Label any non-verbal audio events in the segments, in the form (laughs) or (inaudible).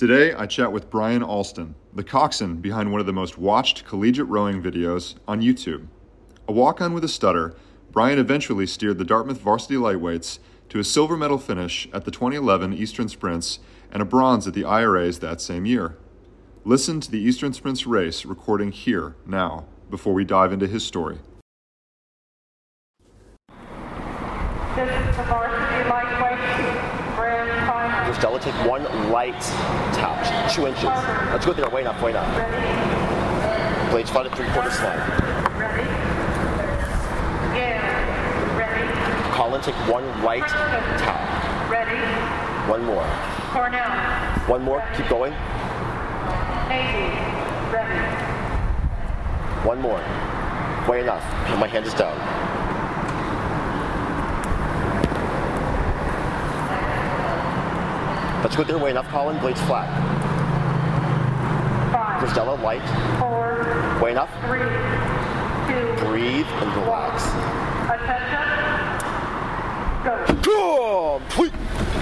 Today, I chat with Bryan Alston, the coxswain behind one of the most watched collegiate rowing videos on YouTube. A walk on with a stutter, Bryan eventually steered the Dartmouth varsity lightweights to a silver medal finish at the 2011 Eastern Sprints and a bronze at the IRAs that same year. Listen to the Eastern Sprints race recording here, now, before we dive into his story. This is the varsity lightweight Stella, take one light tap, two inches. Let's go there, enough, way enough. Ready? Blades flat at three quarter slide. Ready? Yeah. Ready? Colin, take one light tap. Ready? One more. Cornell. One more, keep going. Navy. Ready? One more. Way enough. My hand is down. Let's go there, way enough, Colin. Blades flat. Five. Christella, light. Four. Way enough. Three. Two. Breathe and relax. Attention. Go. Complete,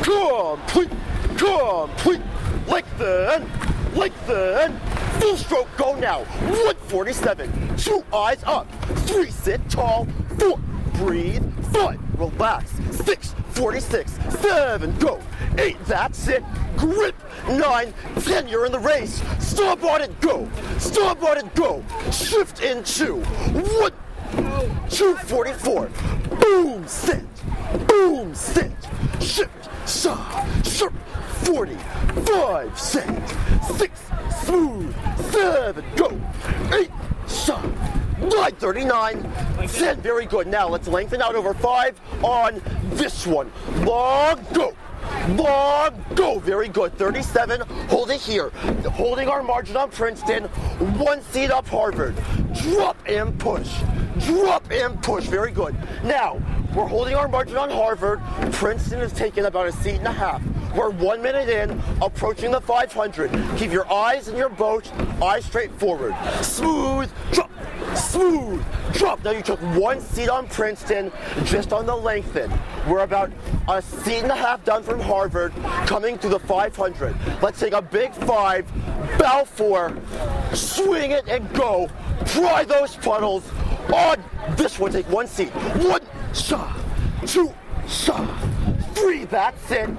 complete, complete. Lengthen, lengthen. Full stroke, go now. 147. Two eyes up. Three, sit tall. Four, breathe. Five, relax. Six, 46. Seven, go. Eight, that's it. Grip. Nine, ten, you're in the race. On it, go. On it, go. Shift in two. One, 244. Boom, sit. Boom, sit. Shift, sharp. 40, 5, set. 6, smooth. 7, go. 8, saw. 9, 39. 10, very good. Now let's lengthen out over 5 on this one. Long, go. Long, go. Very good. 37. Hold it here. Holding our margin on Princeton. One seat up Harvard. Drop and push. Drop and push. Very good. Now, we're holding our margin on Harvard. Princeton is taking about a seat and a half. We're one minute in, approaching the 500. Keep your eyes in your boat, eyes straight forward. Smooth, drop, smooth, drop. Now you took one seat on Princeton, just on the lengthen. We're about a seat and a half down from Harvard, coming to the 500. Let's take a big five, bow four, swing it and go. Pry those puddles on this one. Take one seat. One shot, two shot, three. That's it.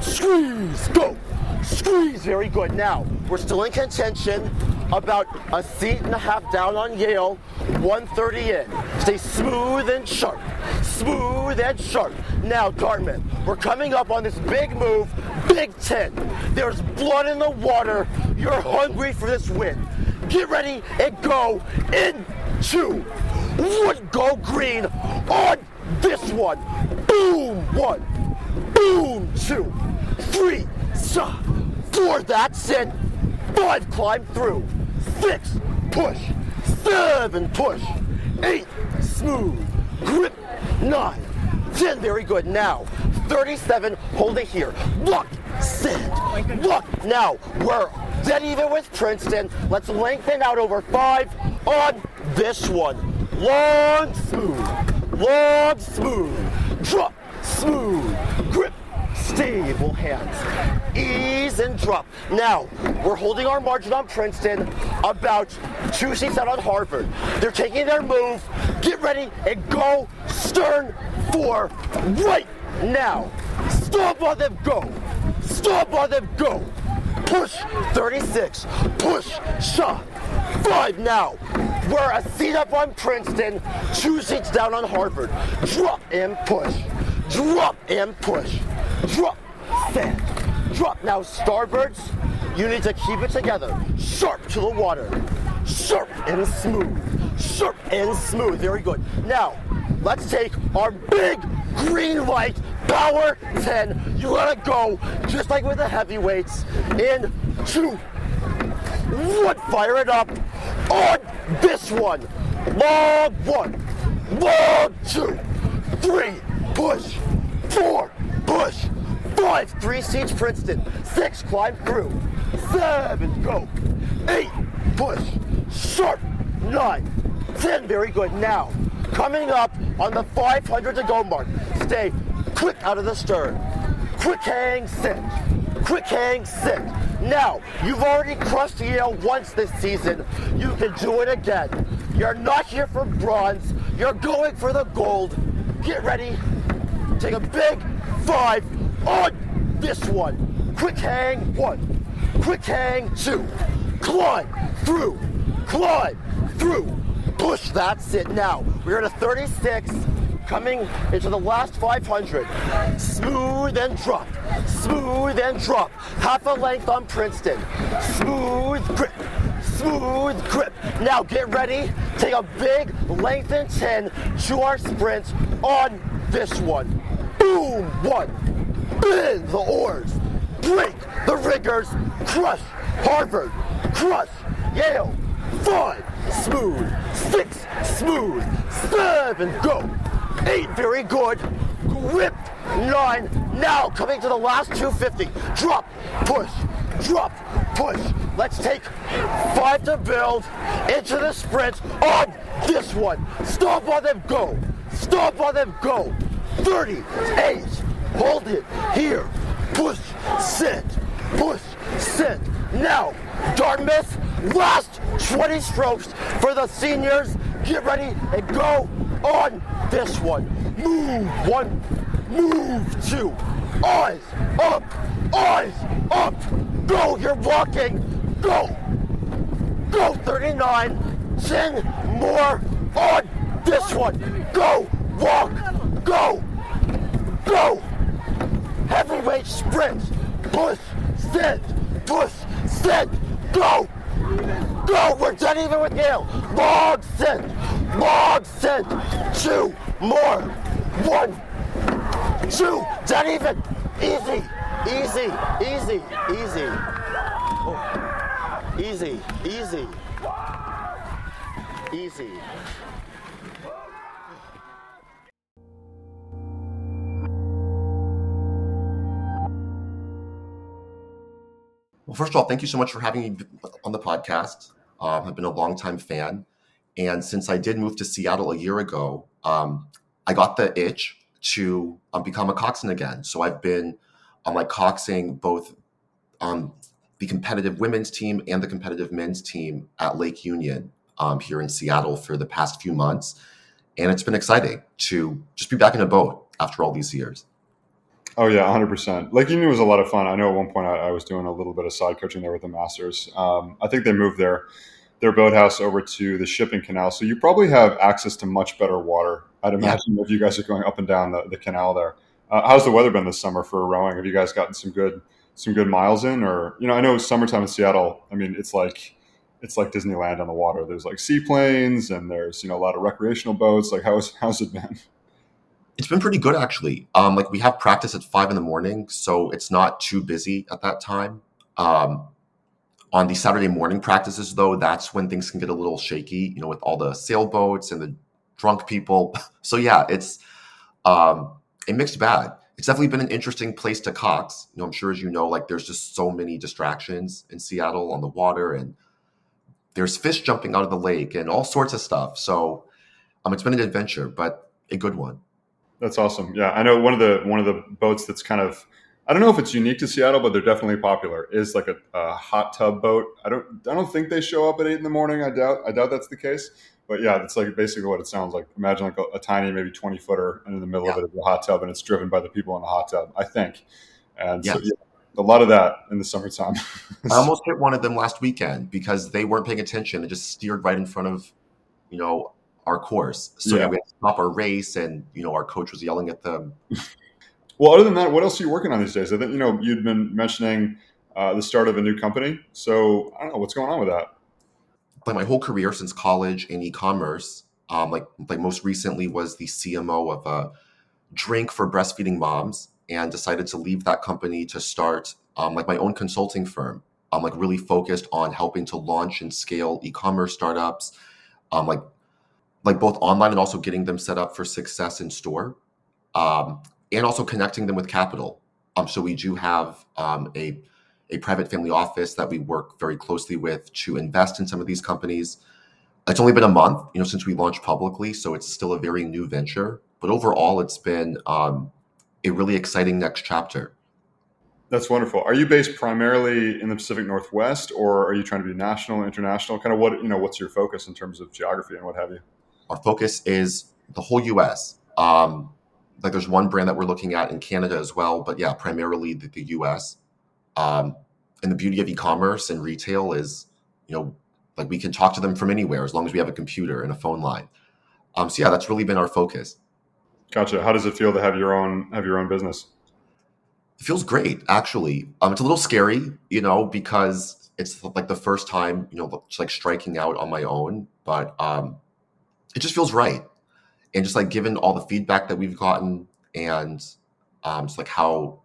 Squeeze, go. Squeeze, very good. Now, we're still in contention. About a seat and a half down on Yale, 130 in. Stay smooth and sharp. Smooth and sharp. Now, Dartmouth, we're coming up on this big move, Big Ten. There's blood in the water. You're hungry for this win. Get ready and go in two. One, go green on this one. Boom, one. Boom, two, three, four, that's it. Five, climb through. Six, push. Seven, push. Eight, smooth. Grip. Nine, ten, very good. Now, 37, hold it here. Look, sit. Look, now, we're dead even with Princeton. Let's lengthen out over five on this one. Long, smooth. Long, smooth. Drop, smooth. Grip, stable hands. Ease and drop. Now, we're holding our margin on Princeton, about two seats out on Harvard. They're taking their move. Get ready and go stern for right now. Stop on them, go. Stop on them, go. Push 36. Push shot. Five now. We're a seat up on Princeton, two seats down on Harvard. Drop and push. Drop and push. Drop. Set. Drop. Now, starboards, you need to keep it together. Sharp to the water. Sharp and smooth. Sharp and smooth. Very good. Now, let's take our big green light power 10. You gotta go, just like with the heavyweights, in two, one. Fire it up on this one. Long one. Two. Three. Push. Four. Push. Five. Three seats Princeton. Six. Climb through. Seven. Go. Eight. Push. Sharp. Nine. Ten. Very good. Now, coming up on the 500 to go mark. Stay quick out of the stern. Quick hang, sit. Quick hang, sit. Now, you've already crushed Yale once this season. You can do it again. You're not here for bronze. You're going for the gold. Get ready. Take a big five on this one. Quick hang one. Quick hang two. Climb through. Climb through. Push. That's it. Now, we're at a 36 coming into the last 500. Smooth and drop. Smooth and drop. Half a length on Princeton. Smooth grip. Smooth grip. Now get ready. Take a big lengthened 10 to our sprint on this one. Boom. One. Bend the oars. Break the riggers. Crush Harvard. Crush Yale. Five. Smooth. Six. Smooth. Seven. Go. Eight. Very good. Grip. Nine. Now coming to the last 250. Drop. Push. Drop. Push. Let's take five to build into the sprint on this one. Stop on them. Go. Stop on them. Go. 38. Hold it. Here. Push. Sit. Push. Sit. Now. Dartmouth. Last 20 strokes for the seniors. Get ready and go on this one. Move one. Move two. Eyes up. Eyes up. Go. You're walking. Go. Go 39. 10 more on this one. Go. Walk. Go. Go. Heavyweight sprint. Push. Sit. Push. Sit. Go. Go. We're done even with Yale. Log sit. Log sit. Two more. One. Two. Done even. Easy. Easy. Easy. Easy. Oh. Easy. Easy. Easy. Well, first of all, thank you so much for having me on the podcast. Um, I've been a longtime fan. And since I did move to Seattle a year ago, um, I got the itch to um, become a coxswain again. So I've been um, like coxing both um, the competitive women's team and the competitive men's team at Lake Union um, here in Seattle for the past few months. And it's been exciting to just be back in a boat after all these years. Oh yeah, 100%. Lake Union was a lot of fun. I know at one point I, I was doing a little bit of side coaching there with the Masters. Um, I think they moved their their boathouse over to the shipping canal, so you probably have access to much better water. I'd imagine if you guys are going up and down the, the canal there. Uh, how's the weather been this summer for rowing? Have you guys gotten some good some good miles in, or you know, I know summertime in Seattle. I mean, it's like it's like Disneyland on the water. There's like seaplanes and there's you know a lot of recreational boats. Like how's how's it been? It's been pretty good actually. Um, like we have practice at five in the morning, so it's not too busy at that time. Um, on the Saturday morning practices, though, that's when things can get a little shaky. You know, with all the sailboats and the drunk people. (laughs) So yeah, it's um, a mixed bag. It's definitely been an interesting place to cox. You know, I'm sure as you know, like there's just so many distractions in Seattle on the water, and there's fish jumping out of the lake and all sorts of stuff. So um, it's been an adventure, but a good one. That's awesome. Yeah, I know one of the one of the boats that's kind of I don't know if it's unique to Seattle, but they're definitely popular. Is like a, a, hot tub boat. I don't I don't think they show up at eight in the morning. I doubt I doubt that's the case. But yeah, it's like basically what it sounds like. Imagine like a, a tiny, maybe twenty footer, and in the middle Yeah. of it is a hot tub, and it's driven by the people in the hot tub. I think, and so yeah, a lot of that in the summertime. I (laughs) almost hit one of them last weekend because they weren't paying attention and just steered right in front of, you know, our course. So Yeah. yeah, we had to stop our race, and you know, our coach was yelling at them. (laughs) well, other than that, what else are you working on these days? I think you know you'd been mentioning uh, the start of a new company. So I don't know what's going on with that. Like my whole career since college in e-commerce, um, like like most recently was the CMO of a drink for breastfeeding moms, and decided to leave that company to start um, like my own consulting firm. I'm like really focused on helping to launch and scale e-commerce startups, um, like like both online and also getting them set up for success in store, um, and also connecting them with capital. Um, so we do have um, a a private family office that we work very closely with to invest in some of these companies. It's only been a month, you know, since we launched publicly, so it's still a very new venture. But overall, it's been um, a really exciting next chapter. That's wonderful. Are you based primarily in the Pacific Northwest, or are you trying to be national, international? Kind of what you know? What's your focus in terms of geography and what have you? Our focus is the whole U.S. Um, like there's one brand that we're looking at in Canada as well, but yeah, primarily the, the U.S. Um, and the beauty of e-commerce and retail is, you know, like we can talk to them from anywhere as long as we have a computer and a phone line. Um, so yeah, that's really been our focus. Gotcha. How does it feel to have your own have your own business? It feels great, actually. Um, it's a little scary, you know, because it's like the first time, you know, just like striking out on my own. But um, it just feels right, and just like given all the feedback that we've gotten, and um, just like how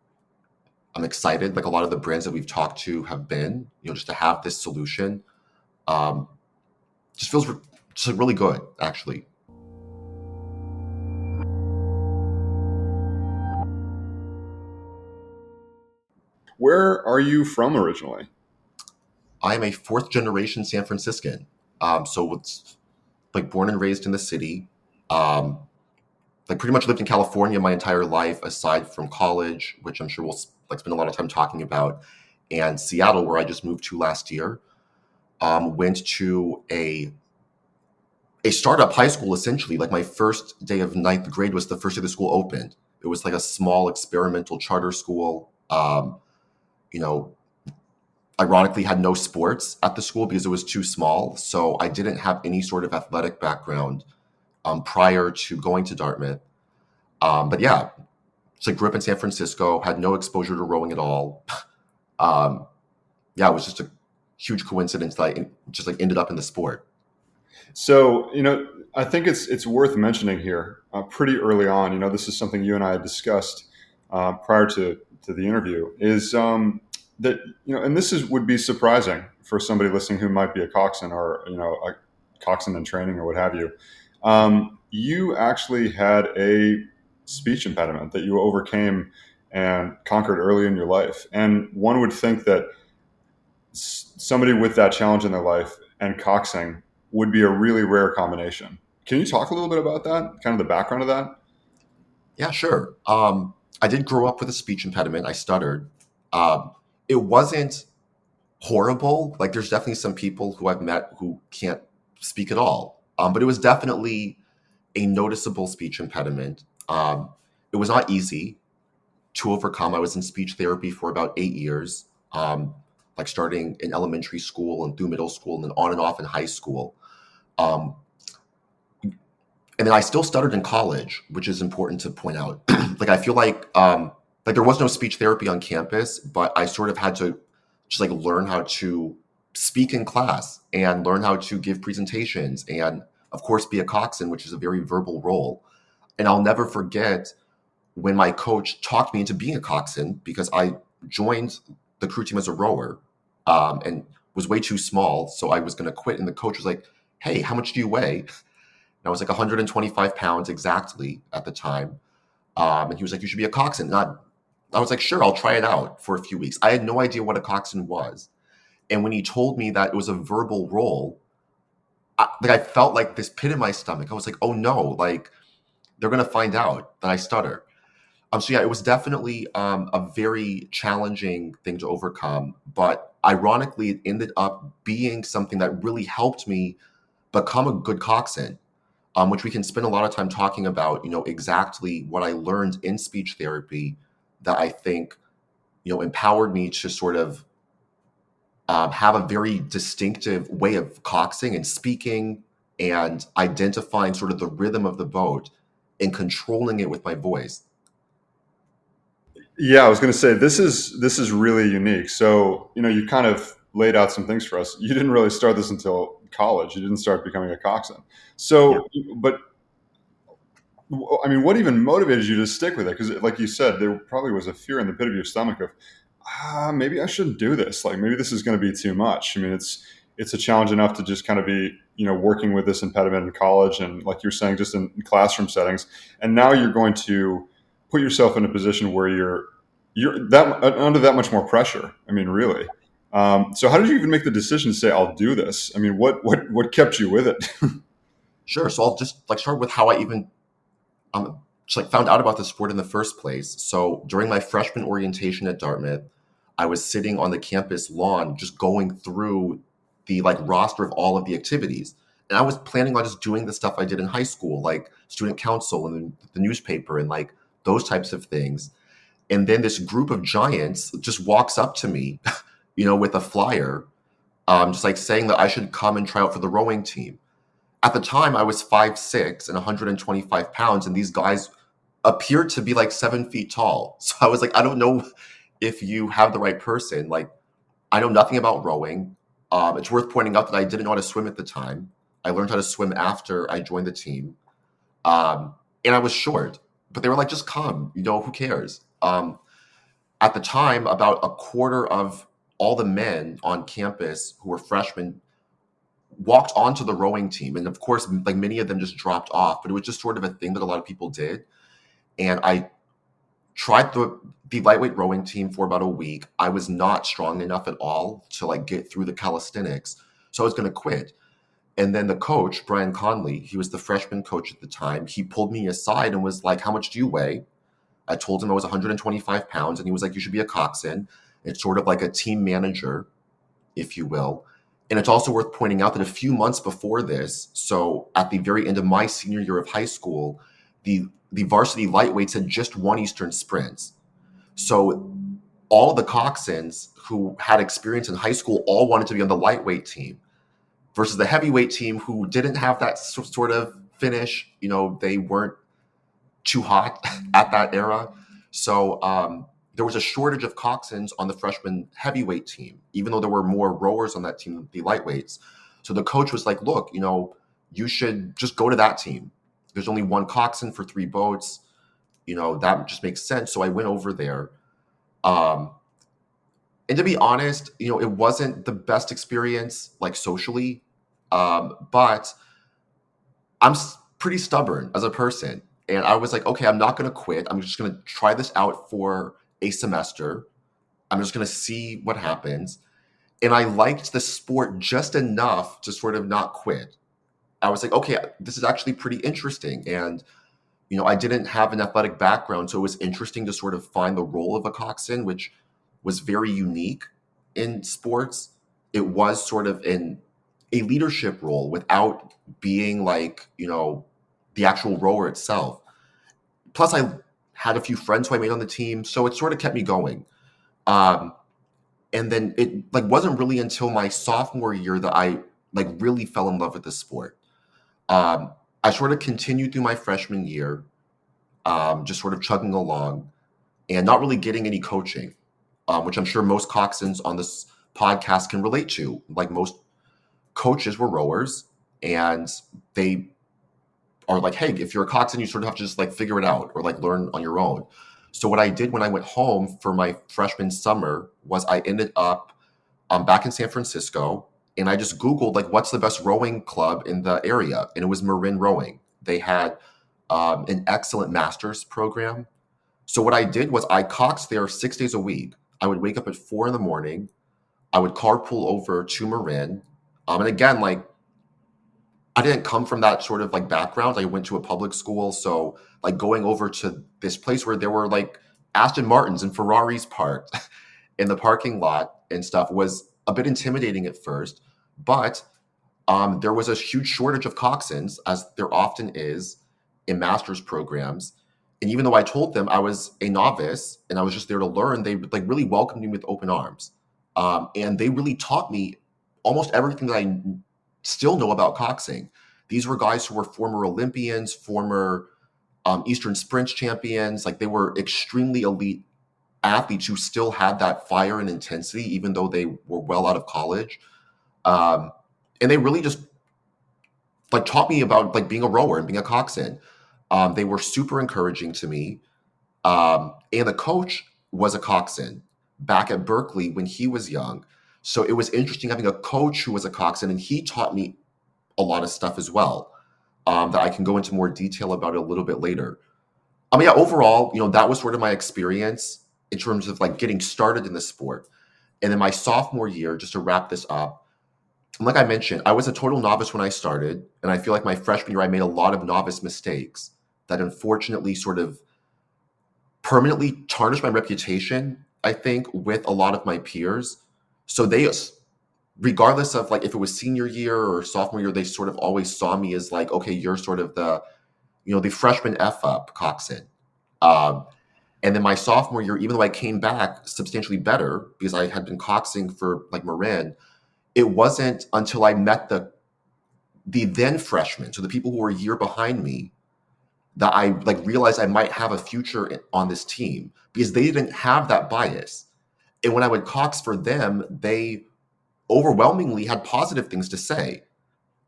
I'm excited, like a lot of the brands that we've talked to have been, you know, just to have this solution, um, just feels re- just really good, actually. Where are you from originally? I am a fourth generation San Franciscan. Um, so it's like born and raised in the city. Um, like pretty much lived in California my entire life, aside from college, which I'm sure we'll like spend a lot of time talking about, and Seattle, where I just moved to last year. Um, went to a a startup high school essentially. Like my first day of ninth grade was the first day the school opened. It was like a small experimental charter school. Um, you know, ironically had no sports at the school because it was too small. So I didn't have any sort of athletic background um, prior to going to Dartmouth. Um, but yeah, so grew up in San Francisco, had no exposure to rowing at all. (laughs) um, yeah, it was just a huge coincidence that I just like ended up in the sport. So you know, I think it's it's worth mentioning here uh, pretty early on. You know, this is something you and I had discussed uh, prior to to the interview. Is um, that you know, and this is would be surprising for somebody listening who might be a coxswain or you know a coxswain in training or what have you. Um, you actually had a speech impediment that you overcame and conquered early in your life, and one would think that somebody with that challenge in their life and coxing would be a really rare combination. Can you talk a little bit about that? Kind of the background of that? Yeah, sure. Um, I did grow up with a speech impediment. I stuttered. Um, it wasn't horrible. Like there's definitely some people who I've met who can't speak at all. Um, but it was definitely a noticeable speech impediment. Um, it was not easy to overcome. I was in speech therapy for about eight years, um, like starting in elementary school and through middle school and then on and off in high school. Um, and then I still stuttered in college, which is important to point out. (clears throat) like I feel like um, like there was no speech therapy on campus, but I sort of had to just like learn how to speak in class and learn how to give presentations and of course be a coxswain, which is a very verbal role. And I'll never forget when my coach talked me into being a coxswain because I joined the crew team as a rower um, and was way too small, so I was going to quit. And the coach was like, "Hey, how much do you weigh?" And I was like 125 pounds exactly at the time. Um, and he was like, "You should be a coxswain." Not I was like, sure, I'll try it out for a few weeks. I had no idea what a coxswain was. And when he told me that it was a verbal role, I, like I felt like this pit in my stomach. I was like, oh no, like they're gonna find out that I stutter. Um, so yeah, it was definitely um, a very challenging thing to overcome. But ironically, it ended up being something that really helped me become a good coxswain. Um, which we can spend a lot of time talking about. You know exactly what I learned in speech therapy that I think, you know, empowered me to sort of um, have a very distinctive way of coxing and speaking and identifying sort of the rhythm of the boat and controlling it with my voice. Yeah, I was going to say this is this is really unique. So you know, you kind of laid out some things for us. You didn't really start this until college. You didn't start becoming a coxswain. So, yeah. but I mean, what even motivated you to stick with it? Because, like you said, there probably was a fear in the pit of your stomach of, ah, maybe I shouldn't do this. Like, maybe this is going to be too much. I mean, it's it's a challenge enough to just kind of be, you know, working with this impediment in college and, like you're saying, just in classroom settings. And now you're going to put yourself in a position where you're you're that under that much more pressure. I mean, really. Um, so, how did you even make the decision to say, "I'll do this"? I mean, what what what kept you with it? (laughs) sure. So I'll just like start with how I even um, just like found out about the sport in the first place. So during my freshman orientation at Dartmouth, I was sitting on the campus lawn, just going through the like roster of all of the activities. And I was planning on just doing the stuff I did in high school, like student council and the newspaper and like those types of things. And then this group of giants just walks up to me, (laughs) you know, with a flyer, um, just like saying that I should come and try out for the rowing team. At the time, I was five six and 125 pounds, and these guys appeared to be like seven feet tall. (laughs) So I was like, I don't know if you have the right person. Like, I know nothing about rowing. Um, it's worth pointing out that I didn't know how to swim at the time. I learned how to swim after I joined the team. Um, and I was short, but they were like, just come, you know, who cares? Um, at the time, about a quarter of all the men on campus who were freshmen walked onto the rowing team. And of course, like many of them just dropped off, but it was just sort of a thing that a lot of people did. And I tried the the lightweight rowing team for about a week. I was not strong enough at all to like get through the calisthenics. So I was going to quit. And then the coach, Brian Conley, he was the freshman coach at the time. He pulled me aside and was like, How much do you weigh? I told him I was 125 pounds, and he was like, You should be a coxswain. It's sort of like a team manager, if you will. And it's also worth pointing out that a few months before this, so at the very end of my senior year of high school, the the varsity lightweights had just won Eastern sprints. So all the coxswains who had experience in high school all wanted to be on the lightweight team versus the heavyweight team who didn't have that sort of finish. You know, they weren't too hot (laughs) at that era. So um, there was a shortage of coxswains on the freshman heavyweight team, even though there were more rowers on that team than the lightweights. So the coach was like, look, you know, you should just go to that team. There's only one coxswain for three boats. You know, that just makes sense. So I went over there. Um, and to be honest, you know, it wasn't the best experience, like socially, um, but I'm pretty stubborn as a person. And I was like, okay, I'm not going to quit. I'm just going to try this out for a semester. I'm just going to see what happens. And I liked the sport just enough to sort of not quit. I was like, okay, this is actually pretty interesting. And, you know, I didn't have an athletic background. So it was interesting to sort of find the role of a coxswain, which was very unique in sports. It was sort of in a leadership role without being like, you know, the actual rower itself. Plus, I had a few friends who I made on the team, so it sort of kept me going. Um, and then it like wasn't really until my sophomore year that I like really fell in love with the sport. Um, I sort of continued through my freshman year, um, just sort of chugging along, and not really getting any coaching, um, which I'm sure most coxswains on this podcast can relate to. Like most coaches were rowers, and they are like, hey, if you're a coxswain, you sort of have to just like figure it out or like learn on your own. So what I did when I went home for my freshman summer was I ended up um, back in San Francisco and I just Googled like what's the best rowing club in the area, and it was Marin Rowing. They had um, an excellent master's program. So what I did was I coxed there six days a week. I would wake up at four in the morning. I would carpool over to Marin. Um, and again, like I didn't come from that sort of like background. I went to a public school, so like going over to this place where there were like Aston Martins and Ferraris parked (laughs) in the parking lot and stuff was a bit intimidating at first, but um, there was a huge shortage of coxswains, as there often is in master's programs. And even though I told them I was a novice and I was just there to learn, they like really welcomed me with open arms, um, and they really taught me almost everything that I still know about coxing. These were guys who were former Olympians, former um, Eastern Sprints champions. Like they were extremely elite athletes who still had that fire and intensity, even though they were well out of college. Um, and they really just like taught me about like being a rower and being a coxswain. Um, they were super encouraging to me. Um, and the coach was a coxswain back at Berkeley when he was young. So it was interesting having a coach who was a coxswain, and he taught me a lot of stuff as well um, that I can go into more detail about a little bit later. I mean, yeah, overall, you know, that was sort of my experience in terms of like getting started in the sport. And then my sophomore year, just to wrap this up, like I mentioned, I was a total novice when I started. And I feel like my freshman year, I made a lot of novice mistakes that unfortunately sort of permanently tarnished my reputation I think, with a lot of my peers. So they, regardless of like if it was senior year or sophomore year, they sort of always saw me as like, okay, you're sort of the, you know, the freshman F up coxswain. Um, and then my sophomore year, even though I came back substantially better because I had been coxing for like Marin, it wasn't until I met the the then freshmen, so the people who were a year behind me, that I like realized I might have a future on this team because they didn't have that bias. And when I would cox for them, they overwhelmingly had positive things to say.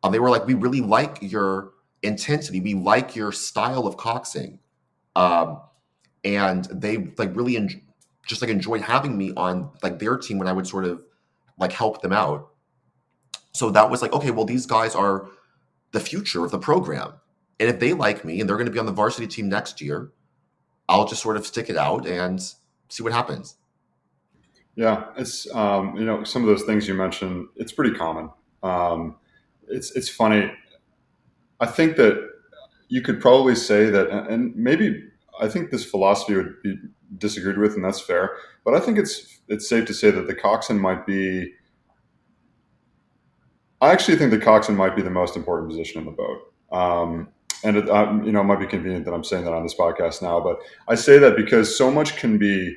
Um, they were like, "We really like your intensity. We like your style of coxing," um, and they like really en- just like enjoyed having me on like their team when I would sort of like help them out. So that was like, okay, well, these guys are the future of the program. And if they like me and they're going to be on the varsity team next year, I'll just sort of stick it out and see what happens. Yeah, it's um, you know some of those things you mentioned. It's pretty common. Um, it's it's funny. I think that you could probably say that, and maybe I think this philosophy would be disagreed with, and that's fair. But I think it's it's safe to say that the coxswain might be I actually think the coxswain might be the most important position in the boat. Um, and it, uh, you know, it might be convenient that I'm saying that on this podcast now, but I say that because so much can be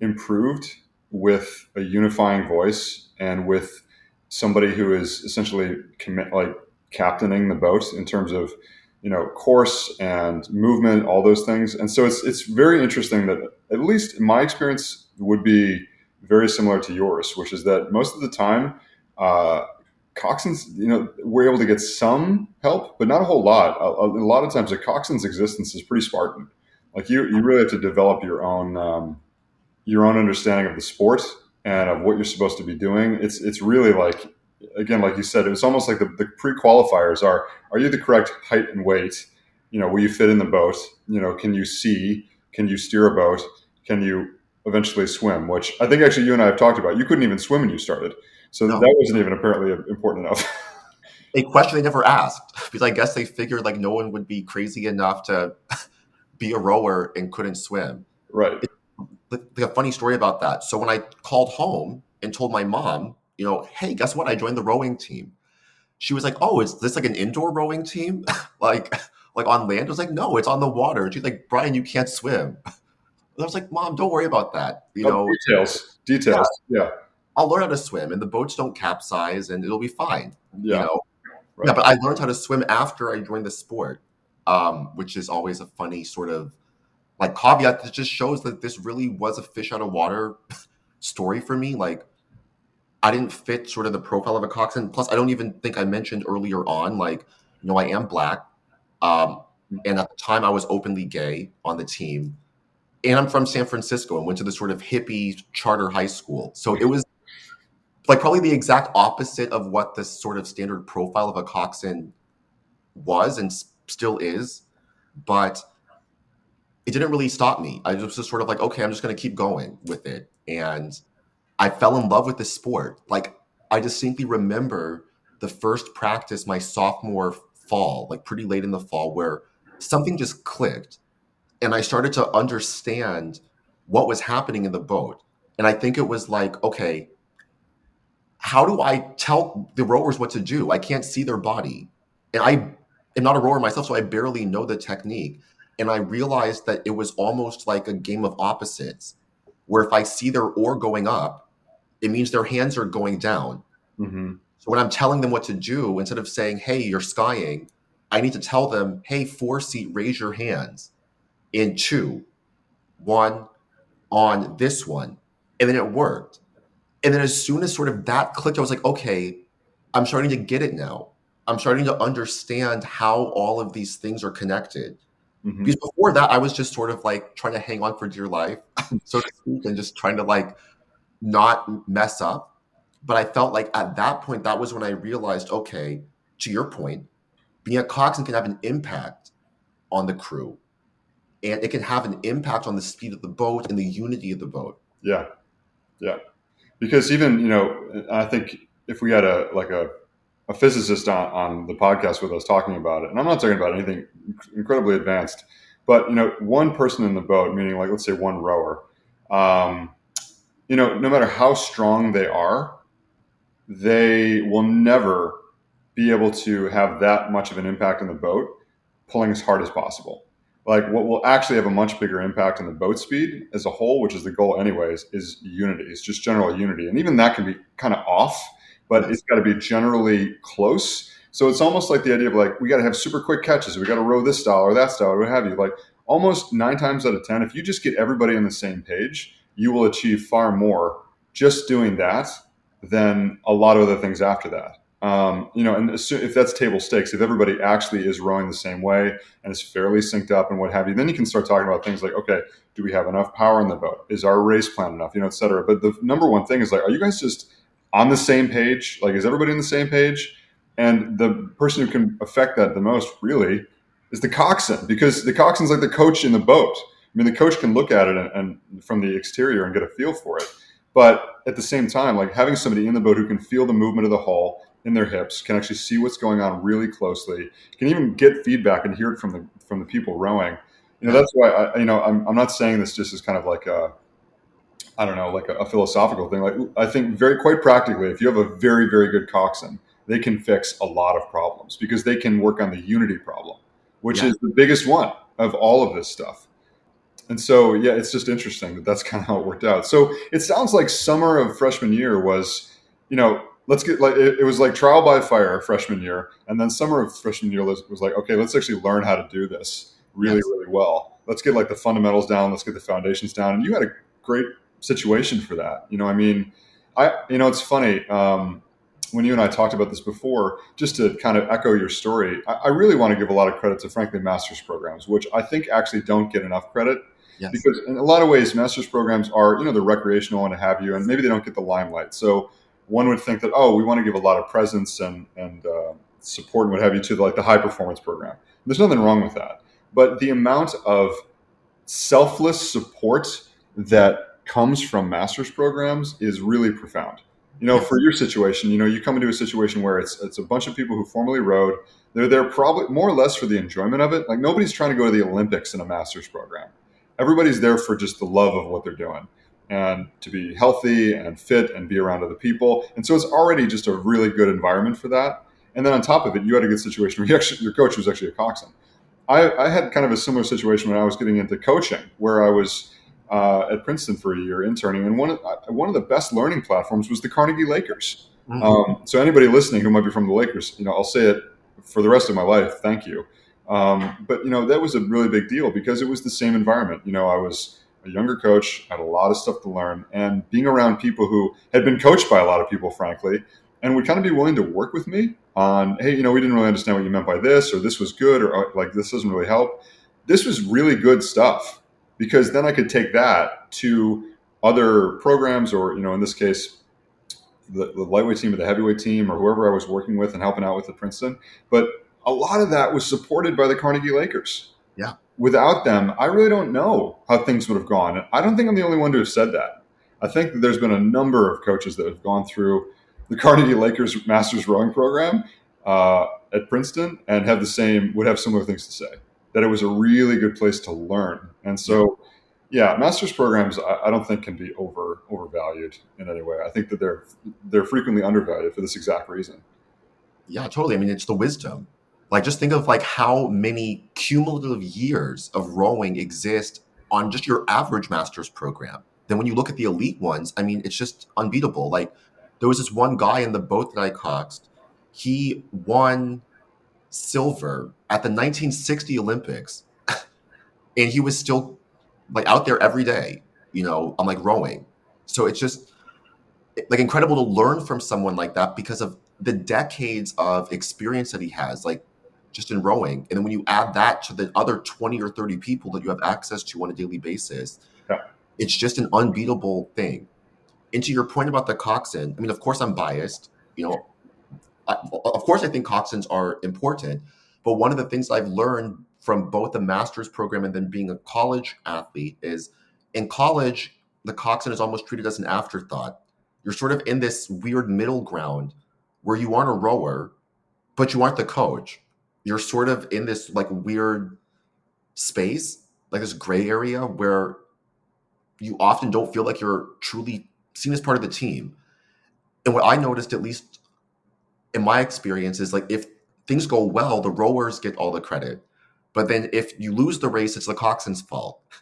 improved with a unifying voice and with somebody who is essentially commit, like captaining the boat in terms of you know course and movement, all those things. And so it's it's very interesting that at least in my experience would be very similar to yours, which is that most of the time. Uh, coxswains, you know, we're able to get some help, but not a whole lot. A, a, lot of times, a coxswain's existence is pretty Spartan. Like you, you really have to develop your own um, your own understanding of the sport and of what you're supposed to be doing. It's it's really like again, like you said, it was almost like the, the pre qualifiers are: Are you the correct height and weight? You know, will you fit in the boat? You know, can you see? Can you steer a boat? Can you eventually swim? Which I think actually you and I have talked about. You couldn't even swim when you started. So no. that wasn't even apparently important enough. (laughs) a question they never asked because I guess they figured like no one would be crazy enough to (laughs) be a rower and couldn't swim. Right. It, a funny story about that. So when I called home and told my mom, you know, hey, guess what? I joined the rowing team. She was like, "Oh, is this like an indoor rowing team? (laughs) like, like on land?" I was like, "No, it's on the water." She's like, "Bryan, you can't swim." (laughs) I was like, "Mom, don't worry about that." You oh, know, details, details. yeah. yeah I'll learn how to swim and the boats don't capsize and it'll be fine. Yeah. You know? Right. Yeah, but I learned how to swim after I joined the sport, um, which is always a funny sort of like caveat that just shows that this really was a fish out of water (laughs) story for me. Like I didn't fit sort of the profile of a coxswain. Plus, I don't even think I mentioned earlier on, like, you know, I am black. Um, and at the time I was openly gay on the team. And I'm from San Francisco and went to the sort of hippie charter high school. So it was like probably the exact opposite of what the sort of standard profile of a coxswain was and still is but it didn't really stop me i was just sort of like okay i'm just going to keep going with it and i fell in love with the sport like i distinctly remember the first practice my sophomore fall like pretty late in the fall where something just clicked and i started to understand what was happening in the boat and i think it was like okay how do I tell the rowers what to do? I can't see their body. And I am not a rower myself, so I barely know the technique. And I realized that it was almost like a game of opposites, where if I see their oar going up, it means their hands are going down. Mm-hmm. So when I'm telling them what to do, instead of saying, hey, you're skying, I need to tell them, hey, four seat, raise your hands in two, one on this one. And then it worked. And then as soon as sort of that clicked, I was like, okay, I'm starting to get it now. I'm starting to understand how all of these things are connected. Mm-hmm. Because before that, I was just sort of like trying to hang on for dear life, (laughs) so to speak, and just trying to like not mess up. But I felt like at that point, that was when I realized, okay, to your point, being a coxswain can have an impact on the crew, and it can have an impact on the speed of the boat and the unity of the boat. Yeah, yeah because even you know i think if we had a like a, a physicist on, on the podcast with us talking about it and i'm not talking about anything incredibly advanced but you know one person in the boat meaning like let's say one rower um, you know, no matter how strong they are, they will never be able to have that much of an impact on the boat pulling as hard as possible. Like what will actually have a much bigger impact on the boat speed as a whole, which is the goal anyways, is unity. It's just general unity. And even that can be kind of off, but it's got to be generally close. So it's almost like the idea of like, we got to have super quick catches. We got to row this style or that style or what have you. Like almost nine times out of 10, if you just get everybody on the same page, you will achieve far more just doing that than a lot of other things after that. Um, you know, and if that's table stakes, if everybody actually is rowing the same way and is fairly synced up and what have you, then you can start talking about things like, okay, do we have enough power in the boat? Is our race plan enough? You know, et cetera. But the number one thing is like, are you guys just on the same page? Like, is everybody on the same page? And the person who can affect that the most, really, is the coxswain because the coxswain's like the coach in the boat. I mean, the coach can look at it and, and from the exterior and get a feel for it. But at the same time, like having somebody in the boat who can feel the movement of the hull in their hips, can actually see what's going on really closely, can even get feedback and hear it from the from the people rowing. You know, that's why I, you know I'm, I'm not saying this just as kind of like a I don't know like a, a philosophical thing. Like I think very quite practically, if you have a very very good coxswain, they can fix a lot of problems because they can work on the unity problem, which yeah. is the biggest one of all of this stuff. And so, yeah, it's just interesting that that's (laughs) kind of how it worked out. So it sounds like summer of freshman year was, you know, let's get like it, it was like trial by fire freshman year, and then summer of freshman year was, was like, okay, let's actually learn how to do this really, yes. really well. Let's get like the fundamentals down. Let's get the foundations down. And you had a great situation for that. You know, I mean, I, you know, it's funny. Um, when you and I talked about this before, just to kind of echo your story, I, I really want to give a lot of credit to, frankly, master's programs, which I think actually don't get enough credit Yes. Because in a lot of ways, master's programs are, you know, they're recreational and have you, and maybe they don't get the limelight. So one would think that, oh, we want to give a lot of presence and, and uh, support and what have you to the, like the high performance program. There's nothing wrong with that. But the amount of selfless support that comes from master's programs is really profound. You know, for your situation, you know, you come into a situation where it's it's a bunch of people who formerly rode. They're there probably more or less for the enjoyment of it. Like nobody's trying to go to the Olympics in a master's program everybody's there for just the love of what they're doing and to be healthy and fit and be around other people. And so it's already just a really good environment for that. And then on top of it, you had a good situation where you actually, your coach was actually a coxswain. I, I, had kind of a similar situation when I was getting into coaching, where I was uh, at Princeton for a year interning, and one of, uh, one of the best learning platforms was the Carnegie Lakers. Mm-hmm. Um, so anybody listening who might be from the Lakers, you know, I'll say it for the rest of my life. Thank you. Um, but you know that was a really big deal because it was the same environment. You know, I was a younger coach, had a lot of stuff to learn, and being around people who had been coached by a lot of people, frankly, and would kind of be willing to work with me on, hey, you know, we didn't really understand what you meant by this, or this was good, or like this doesn't really help. This was really good stuff because then I could take that to other programs, or you know, in this case, the, the lightweight team or the heavyweight team, or whoever I was working with and helping out with at Princeton. But a lot of that was supported by the Carnegie Lakers. Yeah. Without them, I really don't know how things would have gone. And I don't think I'm the only one to have said that. I think that there's been a number of coaches that have gone through the Carnegie Lakers Masters Rowing Program uh, at Princeton and have the same would have similar things to say. That it was a really good place to learn. And so, yeah, Masters programs I, I don't think can be over overvalued in any way. I think that they're they're frequently undervalued for this exact reason. Yeah, totally. I mean, it's the wisdom like just think of like how many cumulative years of rowing exist on just your average master's program. Then when you look at the elite ones, I mean, it's just unbeatable. Like there was this one guy in the boat that I coxed. He won silver at the 1960 Olympics, (laughs) and he was still like out there every day. You know, I'm like rowing. So it's just like incredible to learn from someone like that because of the decades of experience that he has. Like just in rowing. And then when you add that to the other 20 or 30 people that you have access to on a daily basis, yeah. it's just an unbeatable thing. And to your point about the coxswain, I mean, of course, I'm biased. You know, I, of course, I think coxswains are important. But one of the things I've learned from both the master's program and then being a college athlete is in college, the coxswain is almost treated as an afterthought. You're sort of in this weird middle ground where you aren't a rower, but you aren't the coach you're sort of in this like weird space, like this gray area where you often don't feel like you're truly seen as part of the team. And what I noticed, at least in my experience, is like if things go well, the rowers get all the credit. But then if you lose the race, it's the coxswain's fault. (laughs)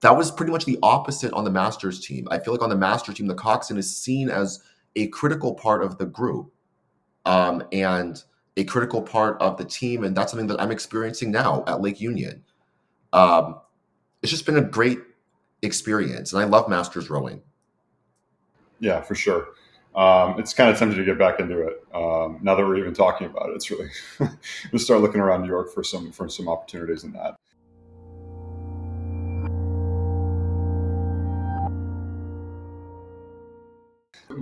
That was pretty much the opposite on the Masters team. I feel like on the Masters team, the coxswain is seen as a critical part of the group um, and a critical part of the team. And that's something that I'm experiencing now at Lake Union. Um, it's just been a great experience. And I love Masters rowing. Yeah, for sure. Um, it's kind of tempting to get back into it um, now that we're even talking about it. It's really (laughs) we'll start looking around New York for some for some opportunities in that.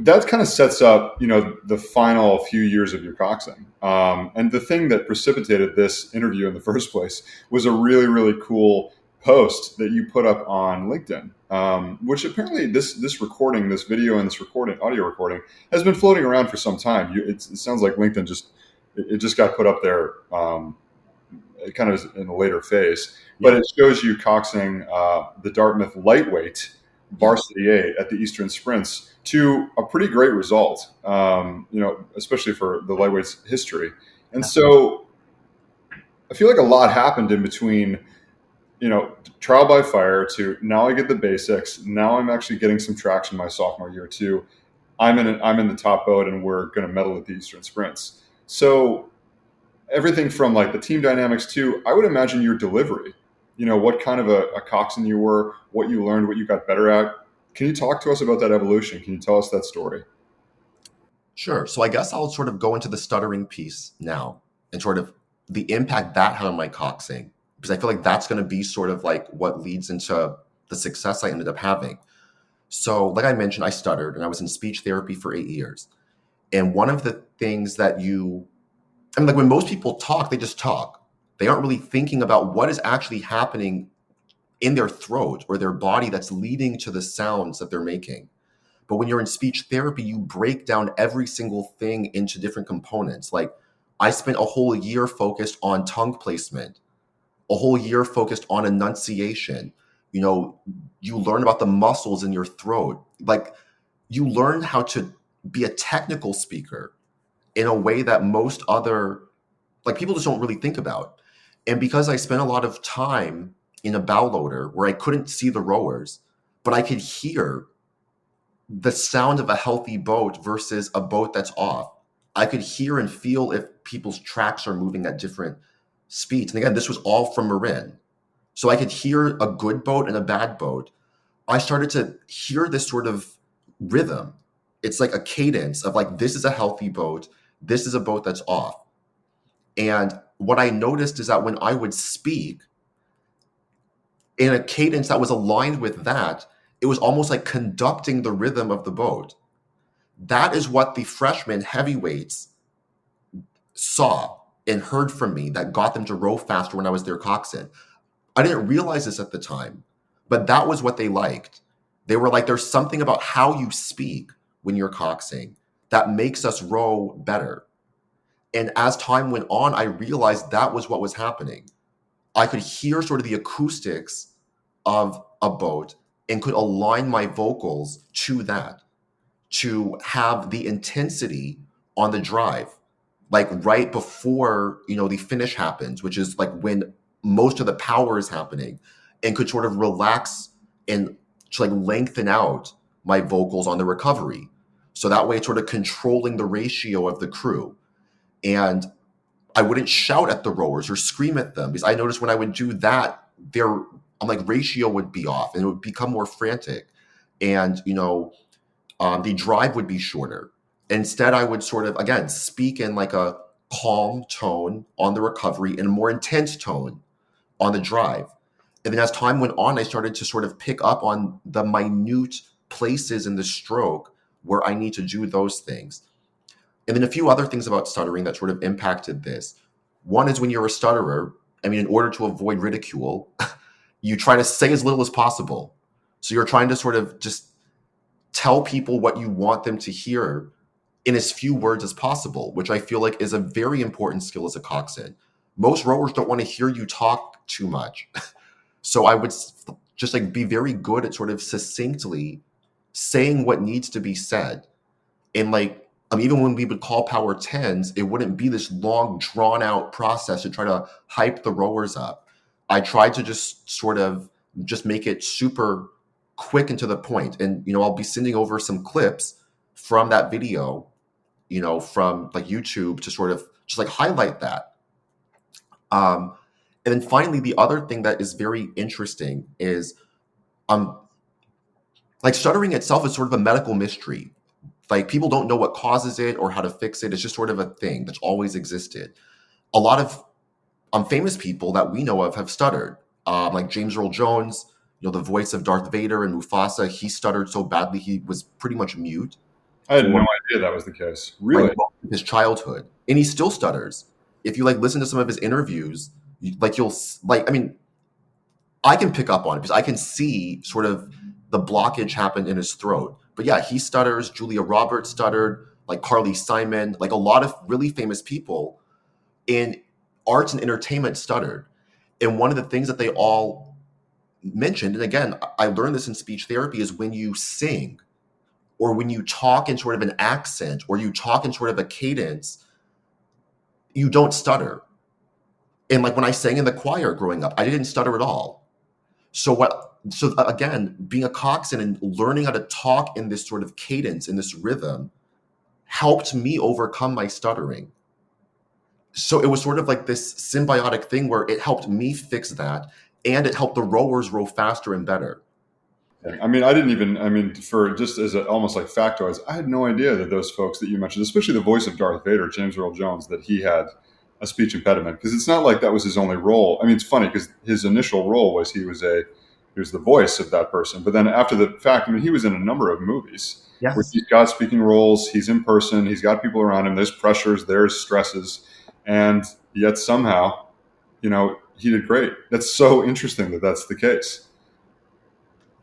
That kind of sets up, you know, the final few years of your coxing. Um, and the thing that precipitated this interview in the first place was a really, really cool post that you put up on LinkedIn, um, which apparently this this recording, this video and this recording, audio recording, has been floating around for some time. You, it sounds like LinkedIn just it, just got put up there, um, it kind of is in a later phase, but it shows you coxing uh, the Dartmouth lightweight varsity A at the Eastern Sprints to a pretty great result. Um, you know, especially for the lightweights history, and so I feel like a lot happened in between you know, trial by fire to now I get the basics. Now I'm actually getting some traction my sophomore year too. I'm in I'm in the top boat and we're going to medal at the Eastern Sprints. So everything from like the team dynamics to I would imagine your delivery. You know what kind of a, a coxswain you were, what you learned, what you got better at. Can you talk to us about that evolution? Can you tell us that story? Sure. So I guess I'll sort of go into the stuttering piece now and sort of the impact that had on my coxing because I feel like that's going to be sort of like what leads into the success I ended up having. So, like I mentioned, I stuttered and I was in speech therapy for eight years. And one of the things that you, I mean, like when most people talk, they just talk. They aren't really thinking about what is actually happening in their throat or their body that's leading to the sounds that they're making. But when you're in speech therapy, you break down every single thing into different components. Like I spent a whole year focused on tongue placement a whole year focused on enunciation. You know, you learn about the muscles in your throat. Like you learn how to be a technical speaker in a way that most other like people just don't really think about. And because I spent a lot of time in a bow loader where I couldn't see the rowers, but I could hear the sound of a healthy boat versus a boat that's off. I could hear and feel if people's tracks are moving at different speeds. And again, this was all from Marin. So I could hear a good boat and a bad boat. I started to hear this sort of rhythm. It's like a cadence of like, this is a healthy boat, this is a boat that's off. And what I noticed is that when I would speak in a cadence that was aligned with that, it was almost like conducting the rhythm of the boat. That is what the freshman heavyweights saw and heard from me that got them to row faster when I was their coxswain. I didn't realize this at the time, but that was what they liked. They were like, there's something about how you speak when you're coxing that makes us row better. And as time went on, I realized that was what was happening. I could hear sort of the acoustics of a boat and could align my vocals to that to have the intensity on the drive like right before you know the finish happens which is like when most of the power is happening and could sort of relax and like lengthen out my vocals on the recovery. So that way it's sort of controlling the ratio of the crew. And i wouldn't shout at the rowers or scream at them because i noticed when i would do that their i'm like ratio would be off and it would become more frantic and you know um, the drive would be shorter Instead, I would sort of, again, speak in like a calm tone on the recovery and a more intense tone on the drive. And then as time went on, I started to sort of pick up on the minute places in the stroke where I need to do those things. And then a few other things about stuttering that sort of impacted this. One is when you're a stutterer, I mean, in order to avoid ridicule, (laughs) you try to say as little as possible. So you're trying to sort of just tell people what you want them to hear in as few words as possible, which I feel like is a very important skill as a coxswain. Most rowers don't want to hear you talk too much. (laughs) so I would just like be very good at sort of succinctly saying what needs to be said. And like, um, even when we would call power tens, it wouldn't be this long, drawn out process to try to hype the rowers up. I tried to just sort of just make it super quick and to the point. And you know, I'll be sending over some clips from that video, you know, from like YouTube to sort of just like highlight that. Um, and then finally, the other thing that is very interesting is, um, like stuttering itself is sort of a medical mystery. Like people don't know what causes it or how to fix it. It's just sort of a thing that's always existed. A lot of um, famous people that we know of have stuttered, um, like James Earl Jones, you know, the voice of Darth Vader and Mufasa. He stuttered so badly he was pretty much mute. I had no idea that was the case. Really? Like, his childhood, and he still stutters. If you like listen to some of his interviews, you, like you'll like. I mean, I can pick up on it because I can see sort of the blockage happen in his throat. But yeah, he stutters. Julia Roberts stuttered. Like Carly Simon, like a lot of really famous people in arts and entertainment stuttered. And one of the things that they all mentioned, and again, I learned this in speech therapy, is when you sing or when you talk in sort of an accent or you talk in sort of a cadence, you don't stutter. And like when I sang in the choir growing up, I didn't stutter at all. So what so again, being a coxswain and learning how to talk in this sort of cadence, in this rhythm, helped me overcome my stuttering. So it was sort of like this symbiotic thing where it helped me fix that and it helped the rowers row faster and better. I mean, I didn't even. I mean, for just as a, almost like factoids, I had no idea that those folks that you mentioned, especially the voice of Darth Vader, James Earl Jones, that he had a speech impediment because it's not like that was his only role. I mean, it's funny because his initial role was he was a he was the voice of that person, but then after the fact, I mean, he was in a number of movies Yes. where he's got speaking roles, he's in person, he's got people around him. There's pressures, there's stresses, and yet somehow, you know, he did great. That's so interesting that that's the case.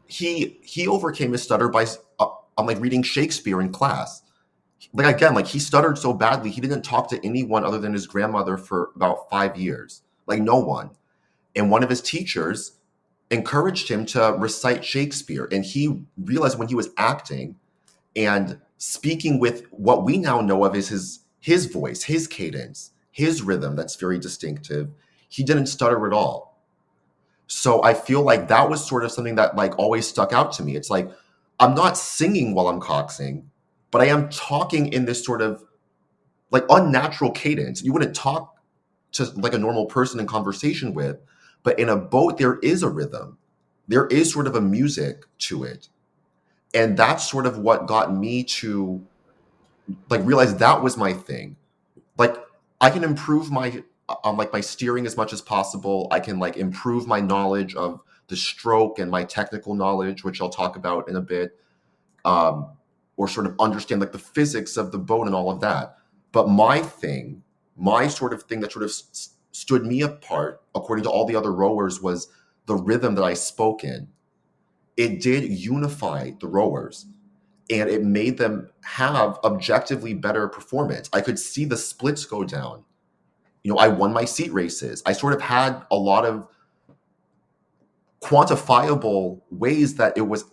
he he overcame his stutter by uh, I'm like reading Shakespeare in class. Like again, like he stuttered so badly, he didn't talk to anyone other than his grandmother for about five years, like no one. And one of his teachers encouraged him to recite Shakespeare, and he realized when he was acting and speaking with what we now know of as his his voice, his cadence, his rhythm that's very distinctive, he didn't stutter at all. So I feel like that was sort of something that like always stuck out to me. It's like I'm not singing while I'm coxing, but I am talking in this sort of like unnatural cadence. You wouldn't talk to like a normal person in conversation with, but in a boat there is a rhythm. There is sort of a music to it. And that's sort of what got me to like realize that was my thing. Like I can improve my um, like my steering as much as possible. I can like improve my knowledge of the stroke and my technical knowledge, which I'll talk about in a bit, um, or sort of understand like the physics of the boat and all of that. But my thing, my sort of thing that sort of s- stood me apart, according to all the other rowers, was the rhythm that I spoke in. It did unify the rowers and it made them have objectively better performance. I could see the splits go down you know, I won my seat races. I sort of had a lot of quantifiable ways that it was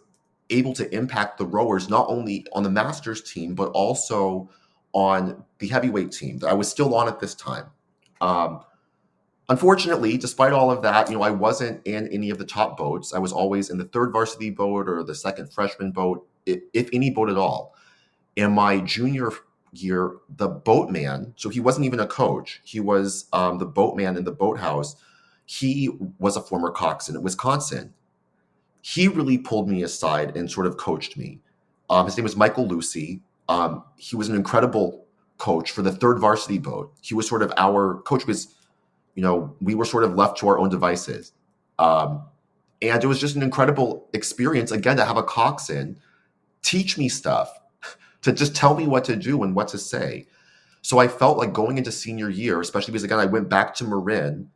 able to impact the rowers, not only on the masters team, but also on the heavyweight team that I was still on at this time. Um, unfortunately, despite all of that, you know, I wasn't in any of the top boats. I was always in the third varsity boat or the second freshman boat, if, any boat at all. In my junior year, the boatman, so he wasn't even a coach, he was um, the boatman in the boathouse. He was a former coxswain in Wisconsin. He really pulled me aside and sort of coached me. Um, his name was Michael Lucy. Um, he was an incredible coach for the third varsity boat. He was sort of our coach. Was you know we were sort of left to our own devices, um, and it was just an incredible experience again to have a coxswain teach me stuff to just tell me what to do and what to say. So I felt like going into senior year, especially because again I went back to Marin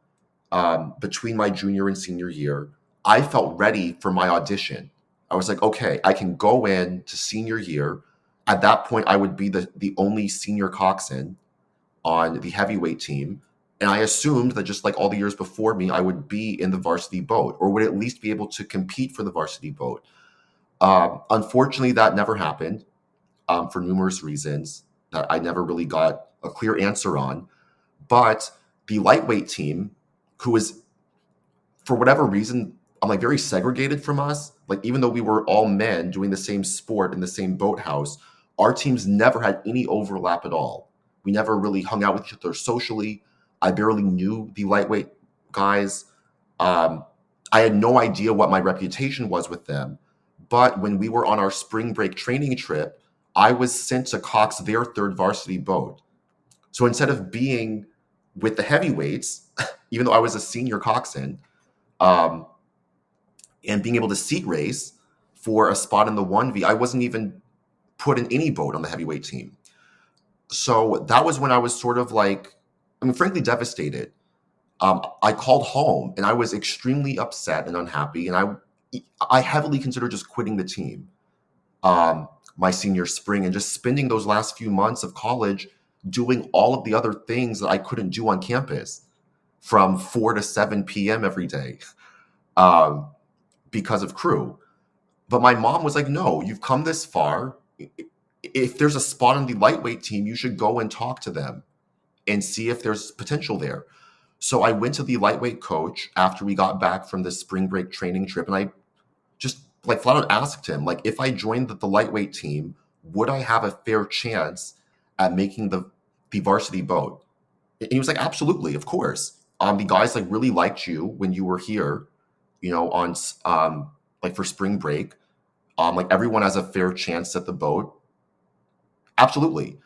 um, between my junior and senior year. I felt ready for my audition. I was like, okay, I can go in to senior year. At that point, I would be the the only senior coxswain on the heavyweight team, and I assumed that just like all the years before me, I would be in the varsity boat, or would at least be able to compete for the varsity boat. Um, unfortunately, that never happened um, for numerous reasons that I never really got a clear answer on. But the lightweight team, who was, for whatever reason, I'm like very segregated from us. Like even though we were all men doing the same sport in the same boathouse, our teams never had any overlap at all. We never really hung out with each other socially. I barely knew the lightweight guys. Um, I had no idea what my reputation was with them. But when we were on our spring break training trip, I was sent to Cox their third varsity boat. So instead of being with the heavyweights, (laughs) even though I was a senior coxswain, um, and being able to seat race for a spot in the 1V, I wasn't even put in any boat on the heavyweight team. So that was when I was sort of like, I mean, frankly, devastated. Um, I called home and I was extremely upset and unhappy, and I I heavily considered just quitting the team um, my senior spring and just spending those last few months of college doing all of the other things that I couldn't do on campus from 4 to 7 p.m. every day (laughs) um, because of crew. But my mom was like, no, you've come this far. If there's a spot on the lightweight team, you should go and talk to them and see if there's potential there. So I went to the lightweight coach after we got back from the spring break training trip and I like flat out asked him, like, if I joined the, the lightweight team, would I have a fair chance at making the the varsity boat? And he was like, absolutely, of course. Um, the guys like really liked you when you were here, you know, on um like for spring break. Um, like everyone has a fair chance at the boat. Absolutely.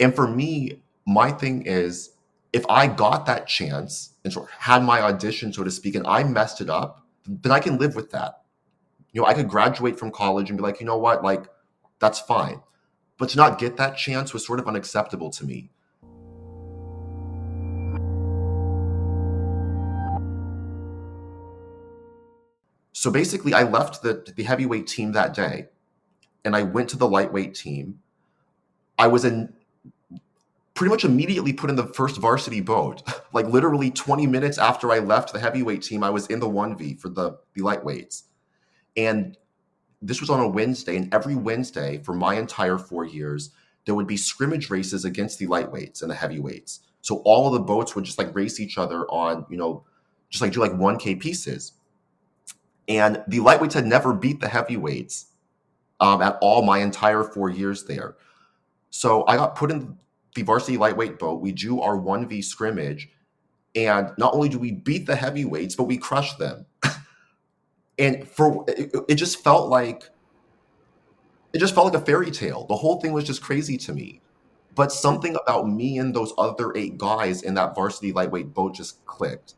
And for me, my thing is if I got that chance and sort of had my audition, so to speak, and I messed it up, then I can live with that. You know, I could graduate from college and be like, you know what, like, that's fine. But to not get that chance was sort of unacceptable to me. So basically, I left the, the heavyweight team that day and I went to the lightweight team. I was in pretty much immediately put in the first varsity boat. (laughs) like literally 20 minutes after I left the heavyweight team, I was in the 1V for the, the lightweights. And this was on a Wednesday, and every Wednesday for my entire four years, there would be scrimmage races against the lightweights and the heavyweights. So all of the boats would just like race each other on, you know, just like do like 1K pieces. And the lightweights had never beat the heavyweights um, at all my entire four years there. So I got put in the varsity lightweight boat. We do our 1v scrimmage. And not only do we beat the heavyweights, but we crush them. (laughs) and for it, it just felt like it just felt like a fairy tale. The whole thing was just crazy to me. But something about me and those other eight guys in that varsity lightweight boat just clicked.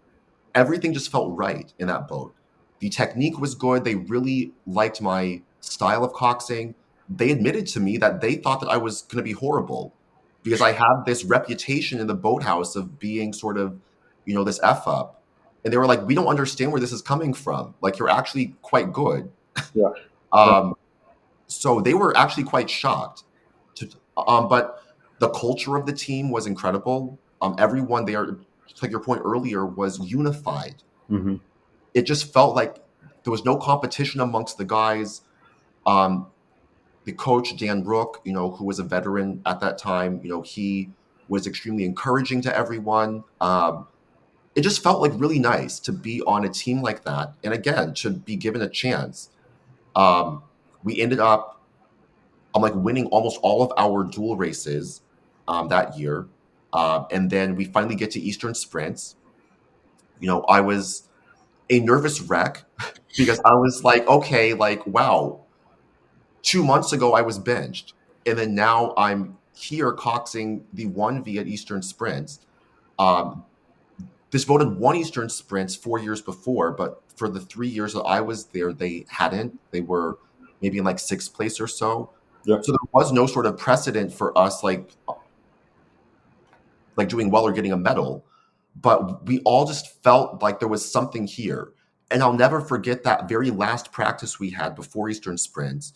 Everything just felt right in that boat. The technique was good. They really liked my style of coxing. They admitted to me that they thought that I was going to be horrible because I had this reputation in the boathouse of being sort of, you know, this F up. And they were like, we don't understand where this is coming from. Like, you're actually quite good. Yeah. (laughs) um, so they were actually quite shocked. To, um, but the culture of the team was incredible. Um, everyone there, like your point earlier, was unified. Mm-hmm. It just felt like there was no competition amongst the guys. Um, the coach Dan Roock, you know, who was a veteran at that time, you know, he was extremely encouraging to everyone. Um, it just felt like really nice to be on a team like that, and again to be given a chance. Um, we ended up, I'm like winning almost all of our dual races um, that year, uh, and then we finally get to Eastern sprints. You know, I was a nervous wreck (laughs) because I was like, okay, like wow, two months ago I was benched, and then now I'm here coxing the one V at Eastern Sprints. Um, voted one Eastern Sprints four years before, but for the three years that I was there, they hadn't. They were maybe in like sixth place or so. Yep. So there was no sort of precedent for us like like doing well or getting a medal. But we all just felt like there was something here. And I'll never forget that very last practice we had before Eastern Sprints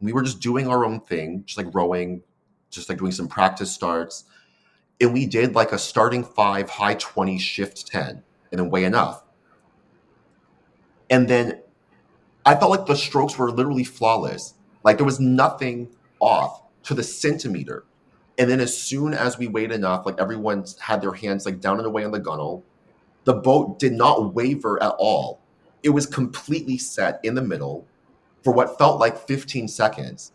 we were just doing our own thing, just like rowing, just like doing some practice starts. And we did like a starting five, high 20, shift 10, and then weigh enough. And then I felt like the strokes were literally flawless. Like there was nothing off to the centimeter. And then as soon as we weighed enough, like everyone had their hands like down and away on the gunnel, the boat did not waver at all. It was completely set in the middle for what felt like 15 seconds.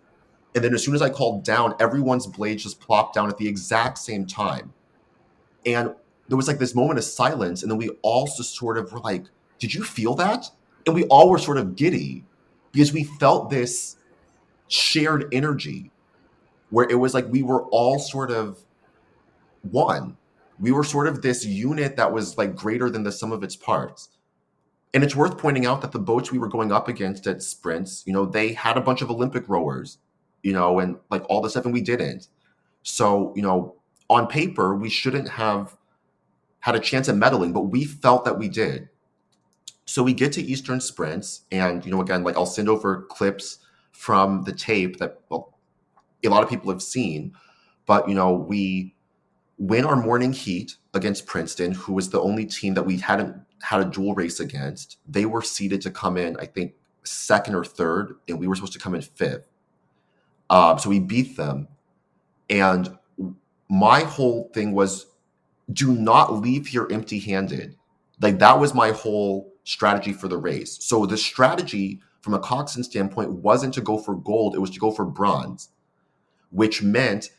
And then as soon as I called down, everyone's blades just plopped down at the exact same time. And there was like this moment of silence. And then we all just sort of were like, Did you feel that? And we all were sort of giddy because we felt this shared energy where it was like we were all sort of one. We were sort of this unit that was like greater than the sum of its parts. And it's worth pointing out that the boats we were going up against at sprints, you know, they had a bunch of Olympic rowers, you know, and like all the stuff, and we didn't. So, you know, on paper, we shouldn't have had a chance at medaling, but we felt that we did. So we get to Eastern sprints, and you know, again, like I'll send over clips from the tape that well, a lot of people have seen, but you know, we win our morning heat against Princeton, who was the only team that we hadn't had a dual race against. They were seeded to come in, I think, second or third, and we were supposed to come in fifth. Um, so we beat them, and my whole thing was, do not leave here empty-handed. Like that was my whole strategy for the race. So the strategy from a coxswain standpoint wasn't to go for gold; it was to go for bronze, which meant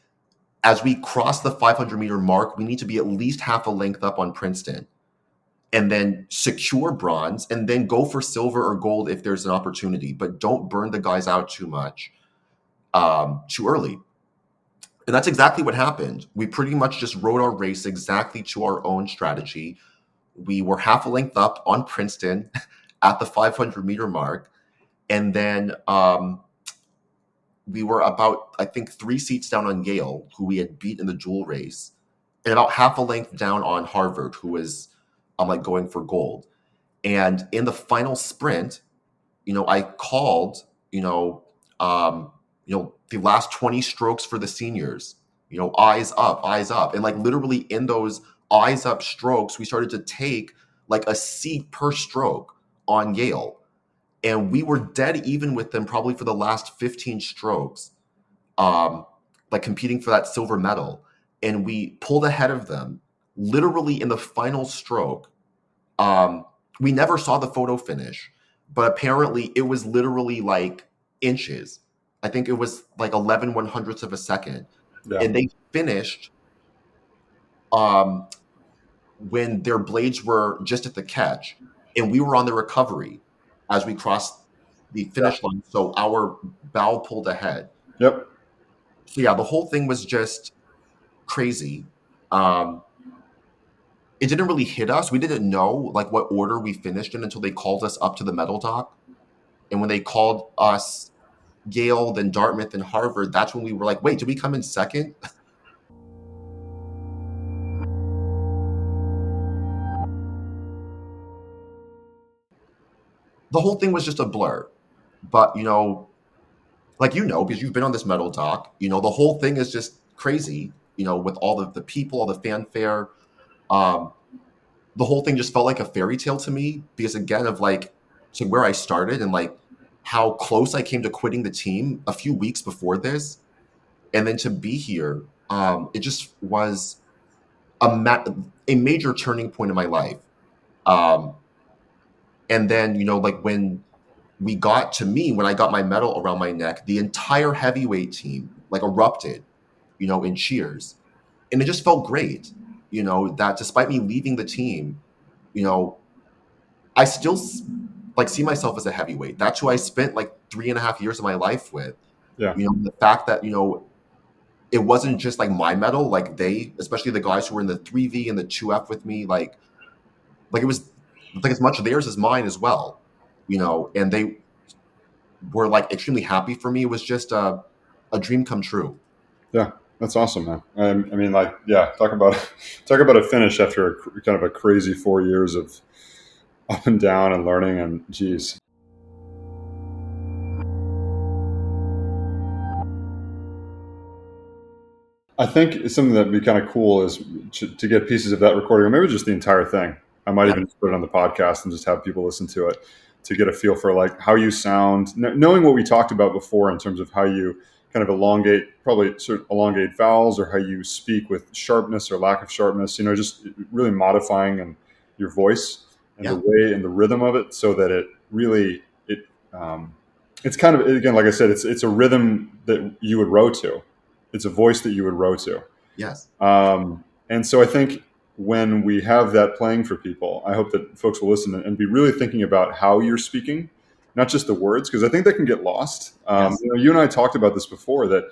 as we cross the 500 meter mark, we need to be at least half a length up on Princeton and then secure bronze and then go for silver or gold if there's an opportunity, but don't burn the guys out too much um, too early. And that's exactly what happened. We pretty much just rode our race exactly to our own strategy. We were half a length up on Princeton (laughs) at the 500 meter mark. And then um, we were about, I think, three seats down on Yale, who we had beat in the dual race, and about half a length down on Harvard, who was um, like going for gold. And in the final sprint, you know, I called, you know, um, you know, the last 20 strokes for the seniors, you know, eyes up, eyes up. And like literally in those eyes up strokes, we started to take like a seat per stroke on Yale. And we were dead even with them probably for the last 15 strokes um like competing for that silver medal. And we pulled ahead of them literally in the final stroke. Um we never saw the photo finish but apparently it was literally like inches i think it was like 11 one hundredths of a second Yeah. and they finished um when their blades were just at the catch and we were on the recovery as we crossed the finish line. So our bow pulled ahead. Yep. So yeah, the whole thing was just crazy. Um, it didn't really hit us. We didn't know like what order we finished in until they called us up to the medal dock. And when they called us Yale, then Dartmouth, and Harvard, that's when we were like, wait, did we come in second? (laughs) the whole thing was just a blur. But you know, like you know, because you've been on this medal dock, you know, the whole thing is just crazy, you know, with all the, the people, all the fanfare. Um, the whole thing just felt like a fairy tale to me because again of like to where I started and like how close I came to quitting the team a few weeks before this. And then to be here, um, it just was a ma- a major turning point in my life. Um, and then you know like when we got to me when i got my medal around my neck the entire heavyweight team like erupted you know in cheers and it just felt great you know that despite me leaving the team you know i still like see myself as a heavyweight that's who i spent like three and a half years of my life with Yeah. you know the fact that you know it wasn't just like my medal like they especially the guys who were in the 3v and the 2f with me like like it was like as much theirs as mine as well, you know, and they were like extremely happy for me. It was just a, a dream come true. Yeah. That's awesome, man. Um, I mean, like, yeah, talk about (laughs) talk about a finish after a kind of a crazy four years of (laughs) up and down and learning, and geez, I think something that'd be kind of cool is to, to get pieces of that recording, or maybe just the entire thing. I might even put it on the podcast and just have people listen to it. to get a feel for like how you sound, knowing what we talked about before in terms of how you kind of elongate, probably sort of elongate vowels, or how you speak with sharpness or lack of sharpness. You know, just uh, really modifying and your voice and Yeah. the way and the rhythm of it, so that it really it. Um, it's kind of again, like I said, it's it's a rhythm that you would row to. It's a voice that you would row to. Yes. Um, and so I think when we have that playing for people, I hope that folks will listen and be really thinking about how you're speaking, not just the words, because I think that can get lost. Um, Yes. you, know, you and I talked about this before that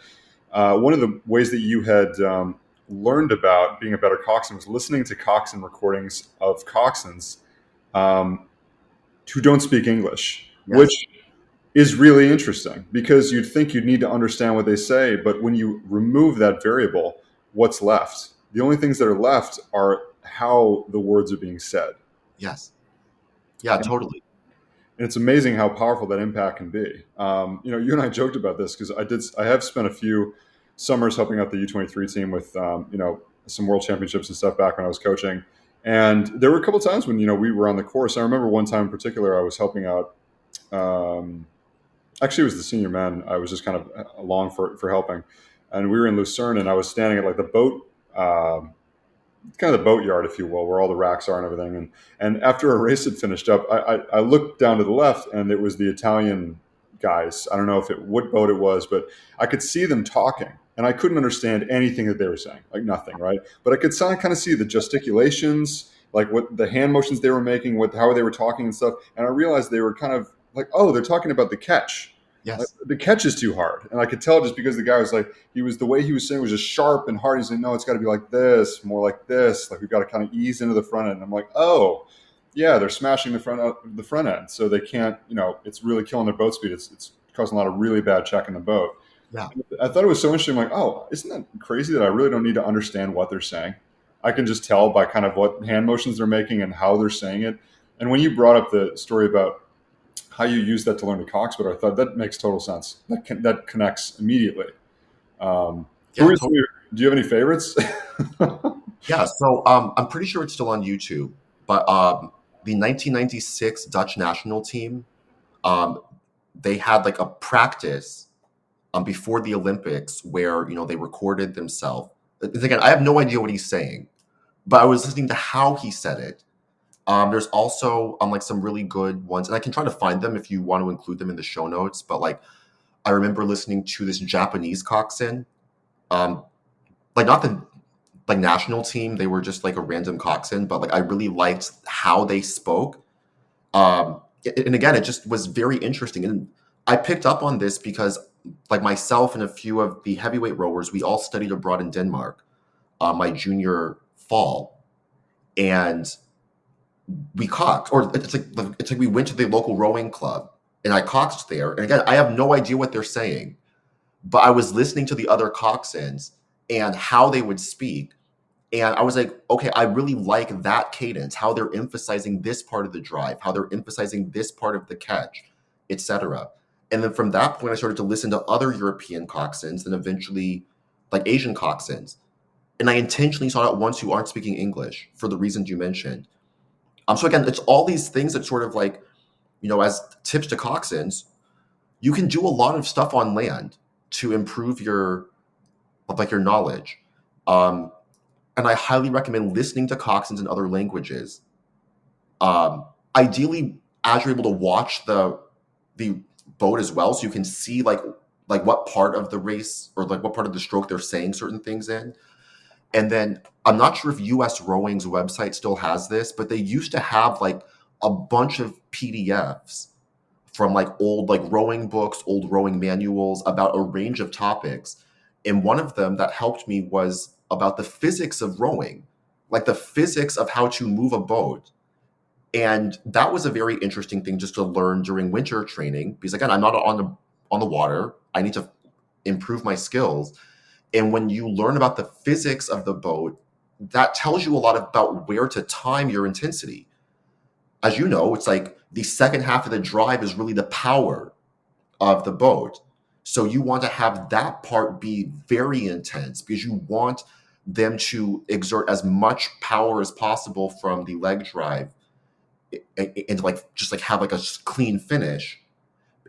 uh, one of the ways that you had um, learned about being a better coxswain was listening to coxswain recordings of coxswains um, who don't speak English, Yes. which is really interesting because you'd think you'd need to understand what they say, but when you remove that variable, what's left? The only things that are left are how the words are being said. Yes. Yeah, totally. And it's amazing how powerful that impact can be. Um, you know, you and I joked about this because I did. I have spent a few summers helping out the U23 team with, um, you know, some world championships and stuff back when I was coaching. And there were a couple times when you know we were on the course. I remember one time in particular, I was helping out. Um, actually, it was the senior men. I was just kind of along for for helping, and we were in Lucerne, and I was standing at like the boat. Um, kind of the boat yard, if you will, where all the racks are and everything. And and after a race had finished up, I, I, I looked down to the left, and it was the Italian guys. I don't know if it what boat it was, but I could see them talking, and I couldn't understand anything that they were saying, like nothing, right? But I could kind of see the gesticulations, like what the hand motions they were making, what how they were talking and stuff. And I realized they were kind of like, oh, they're talking about the catch. Yes. Like, the catch is too hard, and I could tell just because the guy was like, he was the way he was saying was just sharp and hard. He's like, no, it's got to be like this, more like this. Like we've got to kind of ease into the front end. And I'm like, oh, yeah, they're smashing the front the front end, so they can't. You know, it's really killing their boat speed. It's it's causing a lot of really bad check in the boat. Yeah. I thought it was so interesting. I'm like, oh, isn't that crazy that I really don't need to understand what they're saying? I can just tell by kind of what hand motions they're making and how they're saying it. And when you brought up the story about how you use that to learn to cox, but I thought that makes total sense. That can, that connects immediately. Um, Yeah, who totally. some do you have any favorites? (laughs) Yeah, so um, I'm pretty sure it's still on YouTube, but um, the 1996 Dutch national team, um, they had like a practice um, before the Olympics where you know they recorded themselves. Again, I have no idea what he's saying, but I was listening to how he said it. Um, there's also um, like some really good ones, and I can try to find them if you want to include them in the show notes. But like, I remember listening to this Japanese coxswain, um, like not the like national team they were just like a random coxswain but like i really liked how they spoke um and again it just was very interesting and i picked up on this because like myself and a few of the heavyweight rowers we all studied abroad in denmark uh, my junior fall. And we coxed or it's like it's like we went to the local rowing club and i coxed there. And again i have no idea what they're saying but i was listening to the other coxswains and how they would speak. And I was like, okay, I really like that cadence, how they're emphasizing this part of the drive, how they're emphasizing this part of the catch, etc. And then from that point, I started to listen to other European coxswains, and eventually, like Asian coxswains. And I intentionally sought out ones who aren't speaking English for the reasons you mentioned. Um, so again, it's all these things that sort of like, you know, as tips to coxswains, you can do a lot of stuff on land to improve your, like your knowledge. Um, and I highly recommend listening to coxswains in other languages. Um, ideally, as you're able to watch the the boat as well, so you can see like like what part of the race or like what part of the stroke they're saying certain things in. And then I'm not sure if US Rowing's website still has this, but they used to have like a bunch of PDFs from like old like rowing books, old rowing manuals about a range of topics. And one of them that helped me was about the physics of rowing, like the physics of how to move a boat. And that was a very interesting thing just to learn during winter training because again, I'm not on the on the water. I need to improve my skills. And when you learn about the physics of the boat, that tells you a lot about where to time your intensity. As you know, it's like the second half of the drive is really the power of the boat. So you want to have that part be very intense because you want them to exert as much power as possible from the leg drive and, like just like have like a clean finish.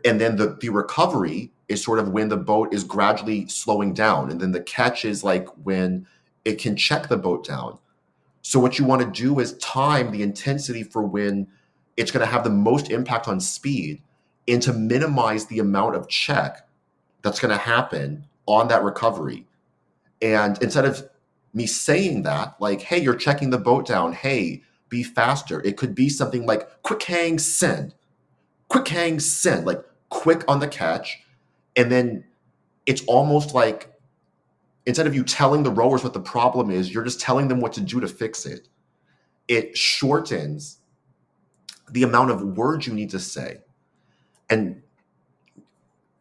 And then the the recovery is sort of when the boat is gradually slowing down. And then the catch is like when it can check the boat down. So what you want to do is time the intensity for when it's going to have the most impact on speed and to minimize the amount of check that's going to happen on that recovery. And instead of me saying that like hey you're checking the boat down. Hey be faster. It could be something like quick hang send. Quick hang send. Like quick on the catch. And then it's almost like instead of you telling the rowers what the problem is you're just telling them what to do to fix it. It shortens the amount of words you need to say. And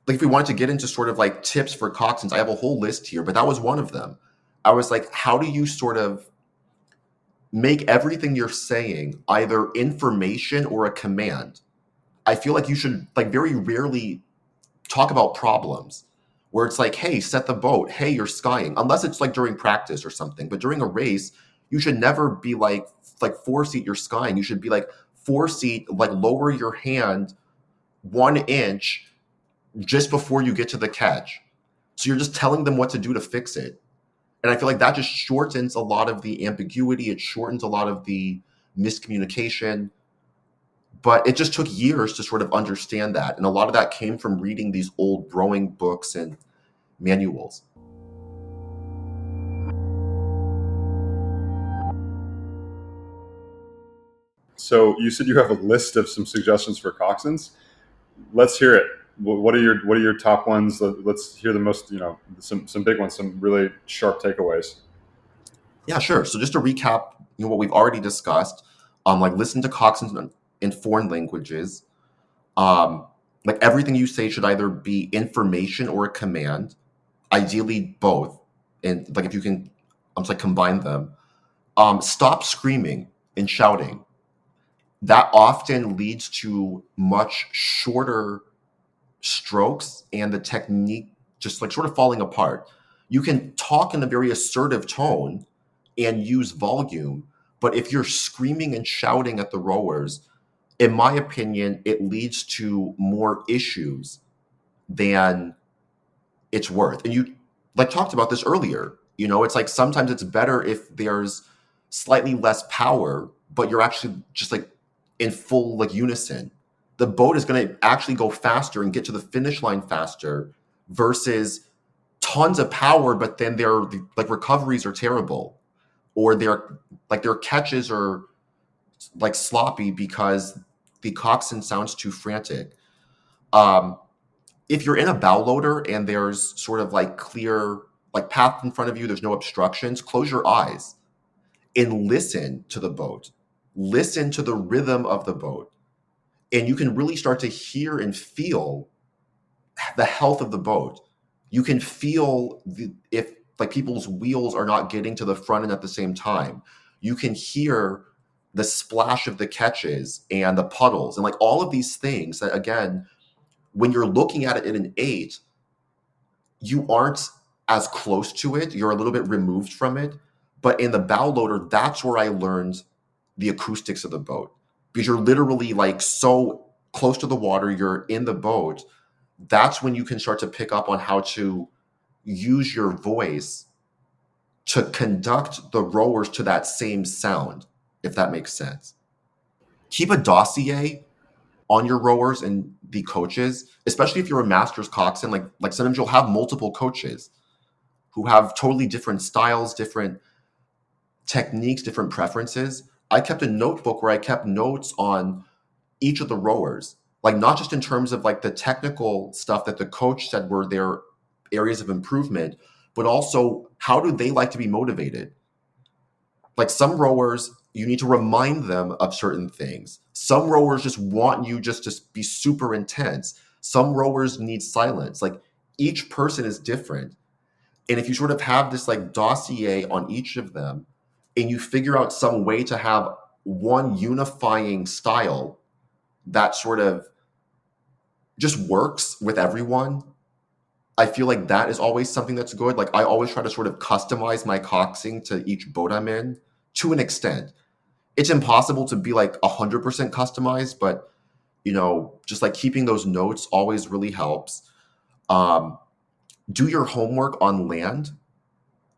like if we wanted to get into sort of like tips for coxswains i have a whole list here but that was one of them. I was like how do you sort of make everything you're saying either information or a command I feel like you should like very rarely talk about problems where it's like, hey, set the boat, hey, you're skying, unless it's like during practice or something. But during a race, you should never be like like four seat you're skying. You should be like four seat, like lower your hand one inch just before you get to the catch. So you're just telling them what to do to fix it. And I feel like that just shortens a lot of the ambiguity. It shortens a lot of the miscommunication. But it just took years to sort of understand that. And a lot of that came from reading these old rowing books and manuals. So you said you have a list of some suggestions for coxswains. Let's hear it what are your what are your top ones let's hear the most you know some some big ones some really sharp takeaways yeah sure so just to recap you know what we've already discussed um like listen to coxswains in foreign languages. Um, like everything you say should either be information or a command, ideally both. And like if you can, I'm like combine them. Um, stop screaming and shouting. That often leads to much shorter strokes and the technique just like sort of falling apart. You can talk in a very assertive tone and use volume, but if you're screaming and shouting at the rowers, in my opinion, it leads to more issues than it's worth. And you like talked about this earlier. You know, it's like sometimes it's better if there's slightly less power, but you're actually just like in full like unison. The boat is going to actually go faster and get to the finish line faster versus tons of power, but then their like recoveries are terrible, or their like their catches are like sloppy because the coxswain sounds too frantic. Um, if you're in a bow loader and there's sort of like clear like path in front of you, there's no obstructions, close your eyes and listen to the boat. Listen to the rhythm of the boat. And you can really start to hear and feel the health of the boat. You can feel the, if like people's wheels are not getting to the front end at the same time. You can hear the splash of the catches and the puddles and like all of these things that again when you're looking at it in an eight you aren't as close to it you're a little bit removed from it but in the bow loader that's where i learned the acoustics of the boat because you're literally like so close to the water you're in the boat that's when you can start to pick up on how to use your voice to conduct the rowers to that same sound if that makes sense. Keep a dossier on your rowers and the coaches, especially if you're a master's coxswain. Like like sometimes you'll have multiple coaches who have totally different styles, different techniques, different preferences. I kept a notebook where I kept notes on each of the rowers, like not just in terms of like the technical stuff that the coach said were their areas of improvement, but also how do they like to be motivated? Like some rowers you need to remind them of certain things. Some rowers just want you just to be super intense. Some rowers need silence. Like each person is different. And if you sort of have this like dossier on each of them and you figure out some way to have one unifying style that sort of just works with everyone, I feel like that is always something that's good. Like I always try to sort of customize my coxing to each boat I'm in to an extent it's impossible to be like 100% customized, but you know, just like keeping those notes always really helps. Um, do your homework on land.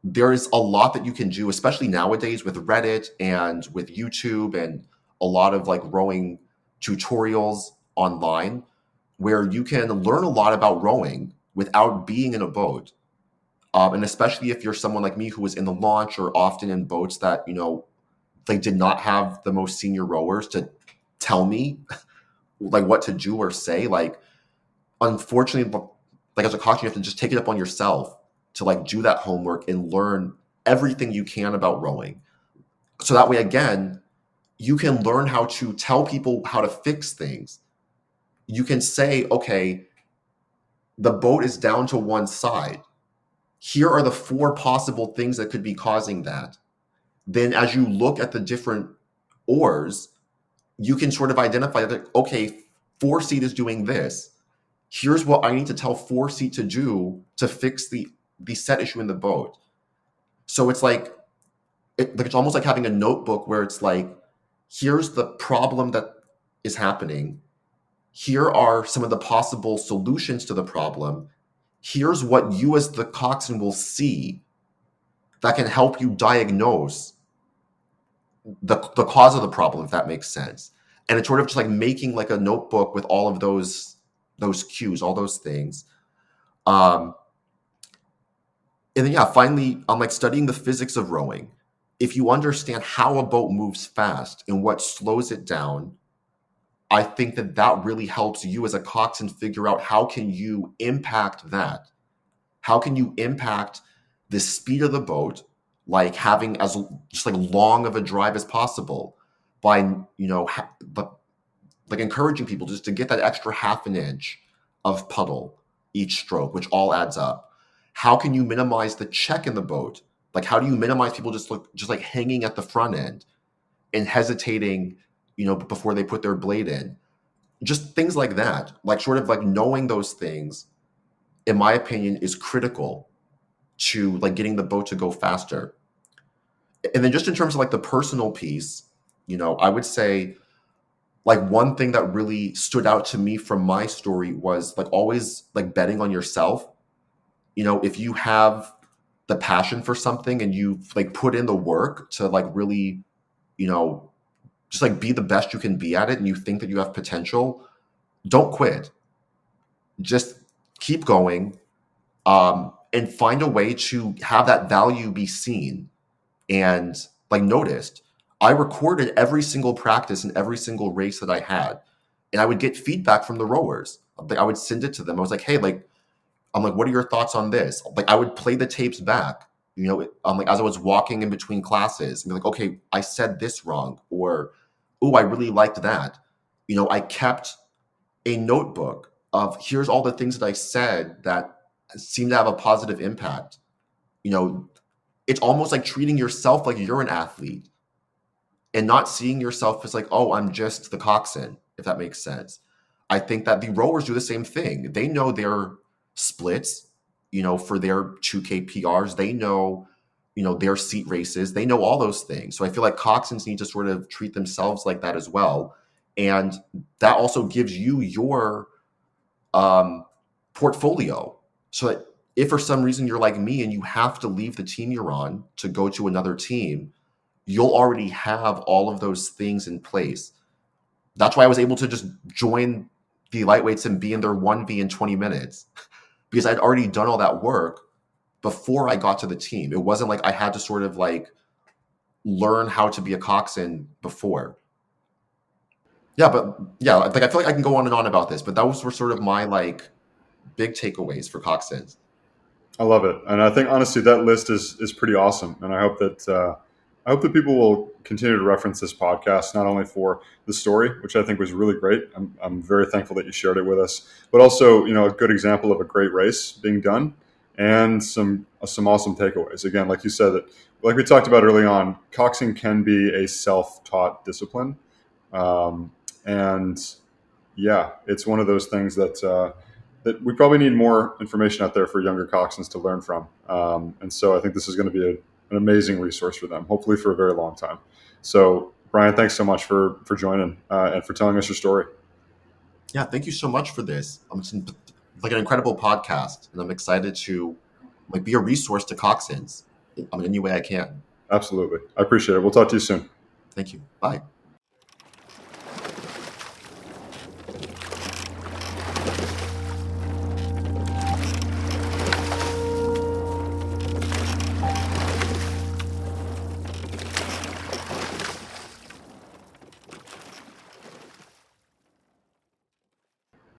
There's a lot that you can do, especially nowadays with Reddit and with YouTube and a lot of like rowing tutorials online where you can learn a lot about rowing without being in a boat. Um, and especially if you're someone like me who was in the launch or often in boats that, you know, they did not have the most senior rowers to tell me (laughs) like what to do or say. Like, unfortunately, like as a coach, you have to just take it up on yourself to like do that homework and learn everything you can about rowing. So that way, again, you can learn how to tell people how to fix things. You can say, okay, the boat is down to one side. Here are the four possible things that could be causing that. Then, as you look at the different oars, you can sort of identify that, okay, four seat is doing this. Here's what I need to tell four seat to do to fix the the set issue in the boat. So it's like, it, like it's almost like having a notebook where it's like, here's the problem that is happening. Here are some of the possible solutions to the problem. Here's what you as the coxswain will see that can help you diagnose the, the cause of the problem, if that makes sense. And it's sort of just like making like a notebook with all of those those cues, all those things. Um, and then yeah, finally, I'm like studying the physics of rowing. If you understand how a boat moves fast and what slows it down, I think that that really helps you as a coxswain figure out how can you impact that. How can you impact the speed of the boat, like having as just like long of a drive as possible, by you know, ha- but like encouraging people just to get that extra half an inch of puddle each stroke, which all adds up how can you minimize the check in the boat? Like how do you minimize people just look just like hanging at the front end and hesitating, you know, before they put their blade in? Just things like that. Like sort of like knowing those things, in my opinion, is critical to like getting the boat to go faster. And then just in terms of like the personal piece, you know, I would say like one thing that really stood out to me from my story was like always like betting on yourself you know, if you have the passion for something and you like put in the work to like really, you know, just like be the best you can be at it and you think that you have potential, don't quit. Just keep going um, and find a way to have that value be seen and like noticed. I recorded every single practice and every single race that I had, and I would get feedback from the rowers. I would send it to them. I was like, "Hey, like I'm like, what are your thoughts on this? Like, I would play the tapes back, you know, I'm like, as I was walking in between classes and be like, okay, I said this wrong, or, oh, I really liked that. You know, I kept a notebook of here's all the things that I said that seem to have a positive impact. You know, it's almost like treating yourself like you're an athlete and not seeing yourself as like, oh, I'm just the coxswain, if that makes sense. I think that the rowers do the same thing. They know they're splits, you know, for their 2K PRs. They know, you know, their seat races. They know all those things. So I feel like coxswains need to sort of treat themselves like that as well. And that also gives you your um, portfolio. So that if for some reason you're like me and you have to leave the team you're on to go to another team, you'll already have all of those things in place. That's why I was able to just join the lightweights and be in their 1V in 20 minutes (laughs) because I'd already done all that work before I got to the team. It wasn't like I had to sort of like learn how to be a coxswain before. Yeah, but yeah, like I feel like I can go on and on about this, but those were sort of my like big takeaways for coxswains. I love it, and I think honestly that list is is pretty awesome, and I hope that uh, I hope that people will continue to reference this podcast, not only for the story, which I think was really great. I'm, I'm very thankful that you shared it with us, but also, you know, a good example of a great race being done and some some awesome takeaways. Again, like you said, that like we talked about early on, coxing can be a self-taught discipline, um, and yeah, it's one of those things that uh, that we probably need more information out there for younger coxswains to learn from. Um, and so I think this is going to be a an amazing resource for them, hopefully for a very long time. So Bryan, thanks so much for for joining uh, and for telling us your story. Yeah, thank you so much for this. Um, it's like an incredible podcast, and I'm excited to like be a resource to coxswains in any way I can. Absolutely, I appreciate it. We'll talk to you soon. Thank you. Bye.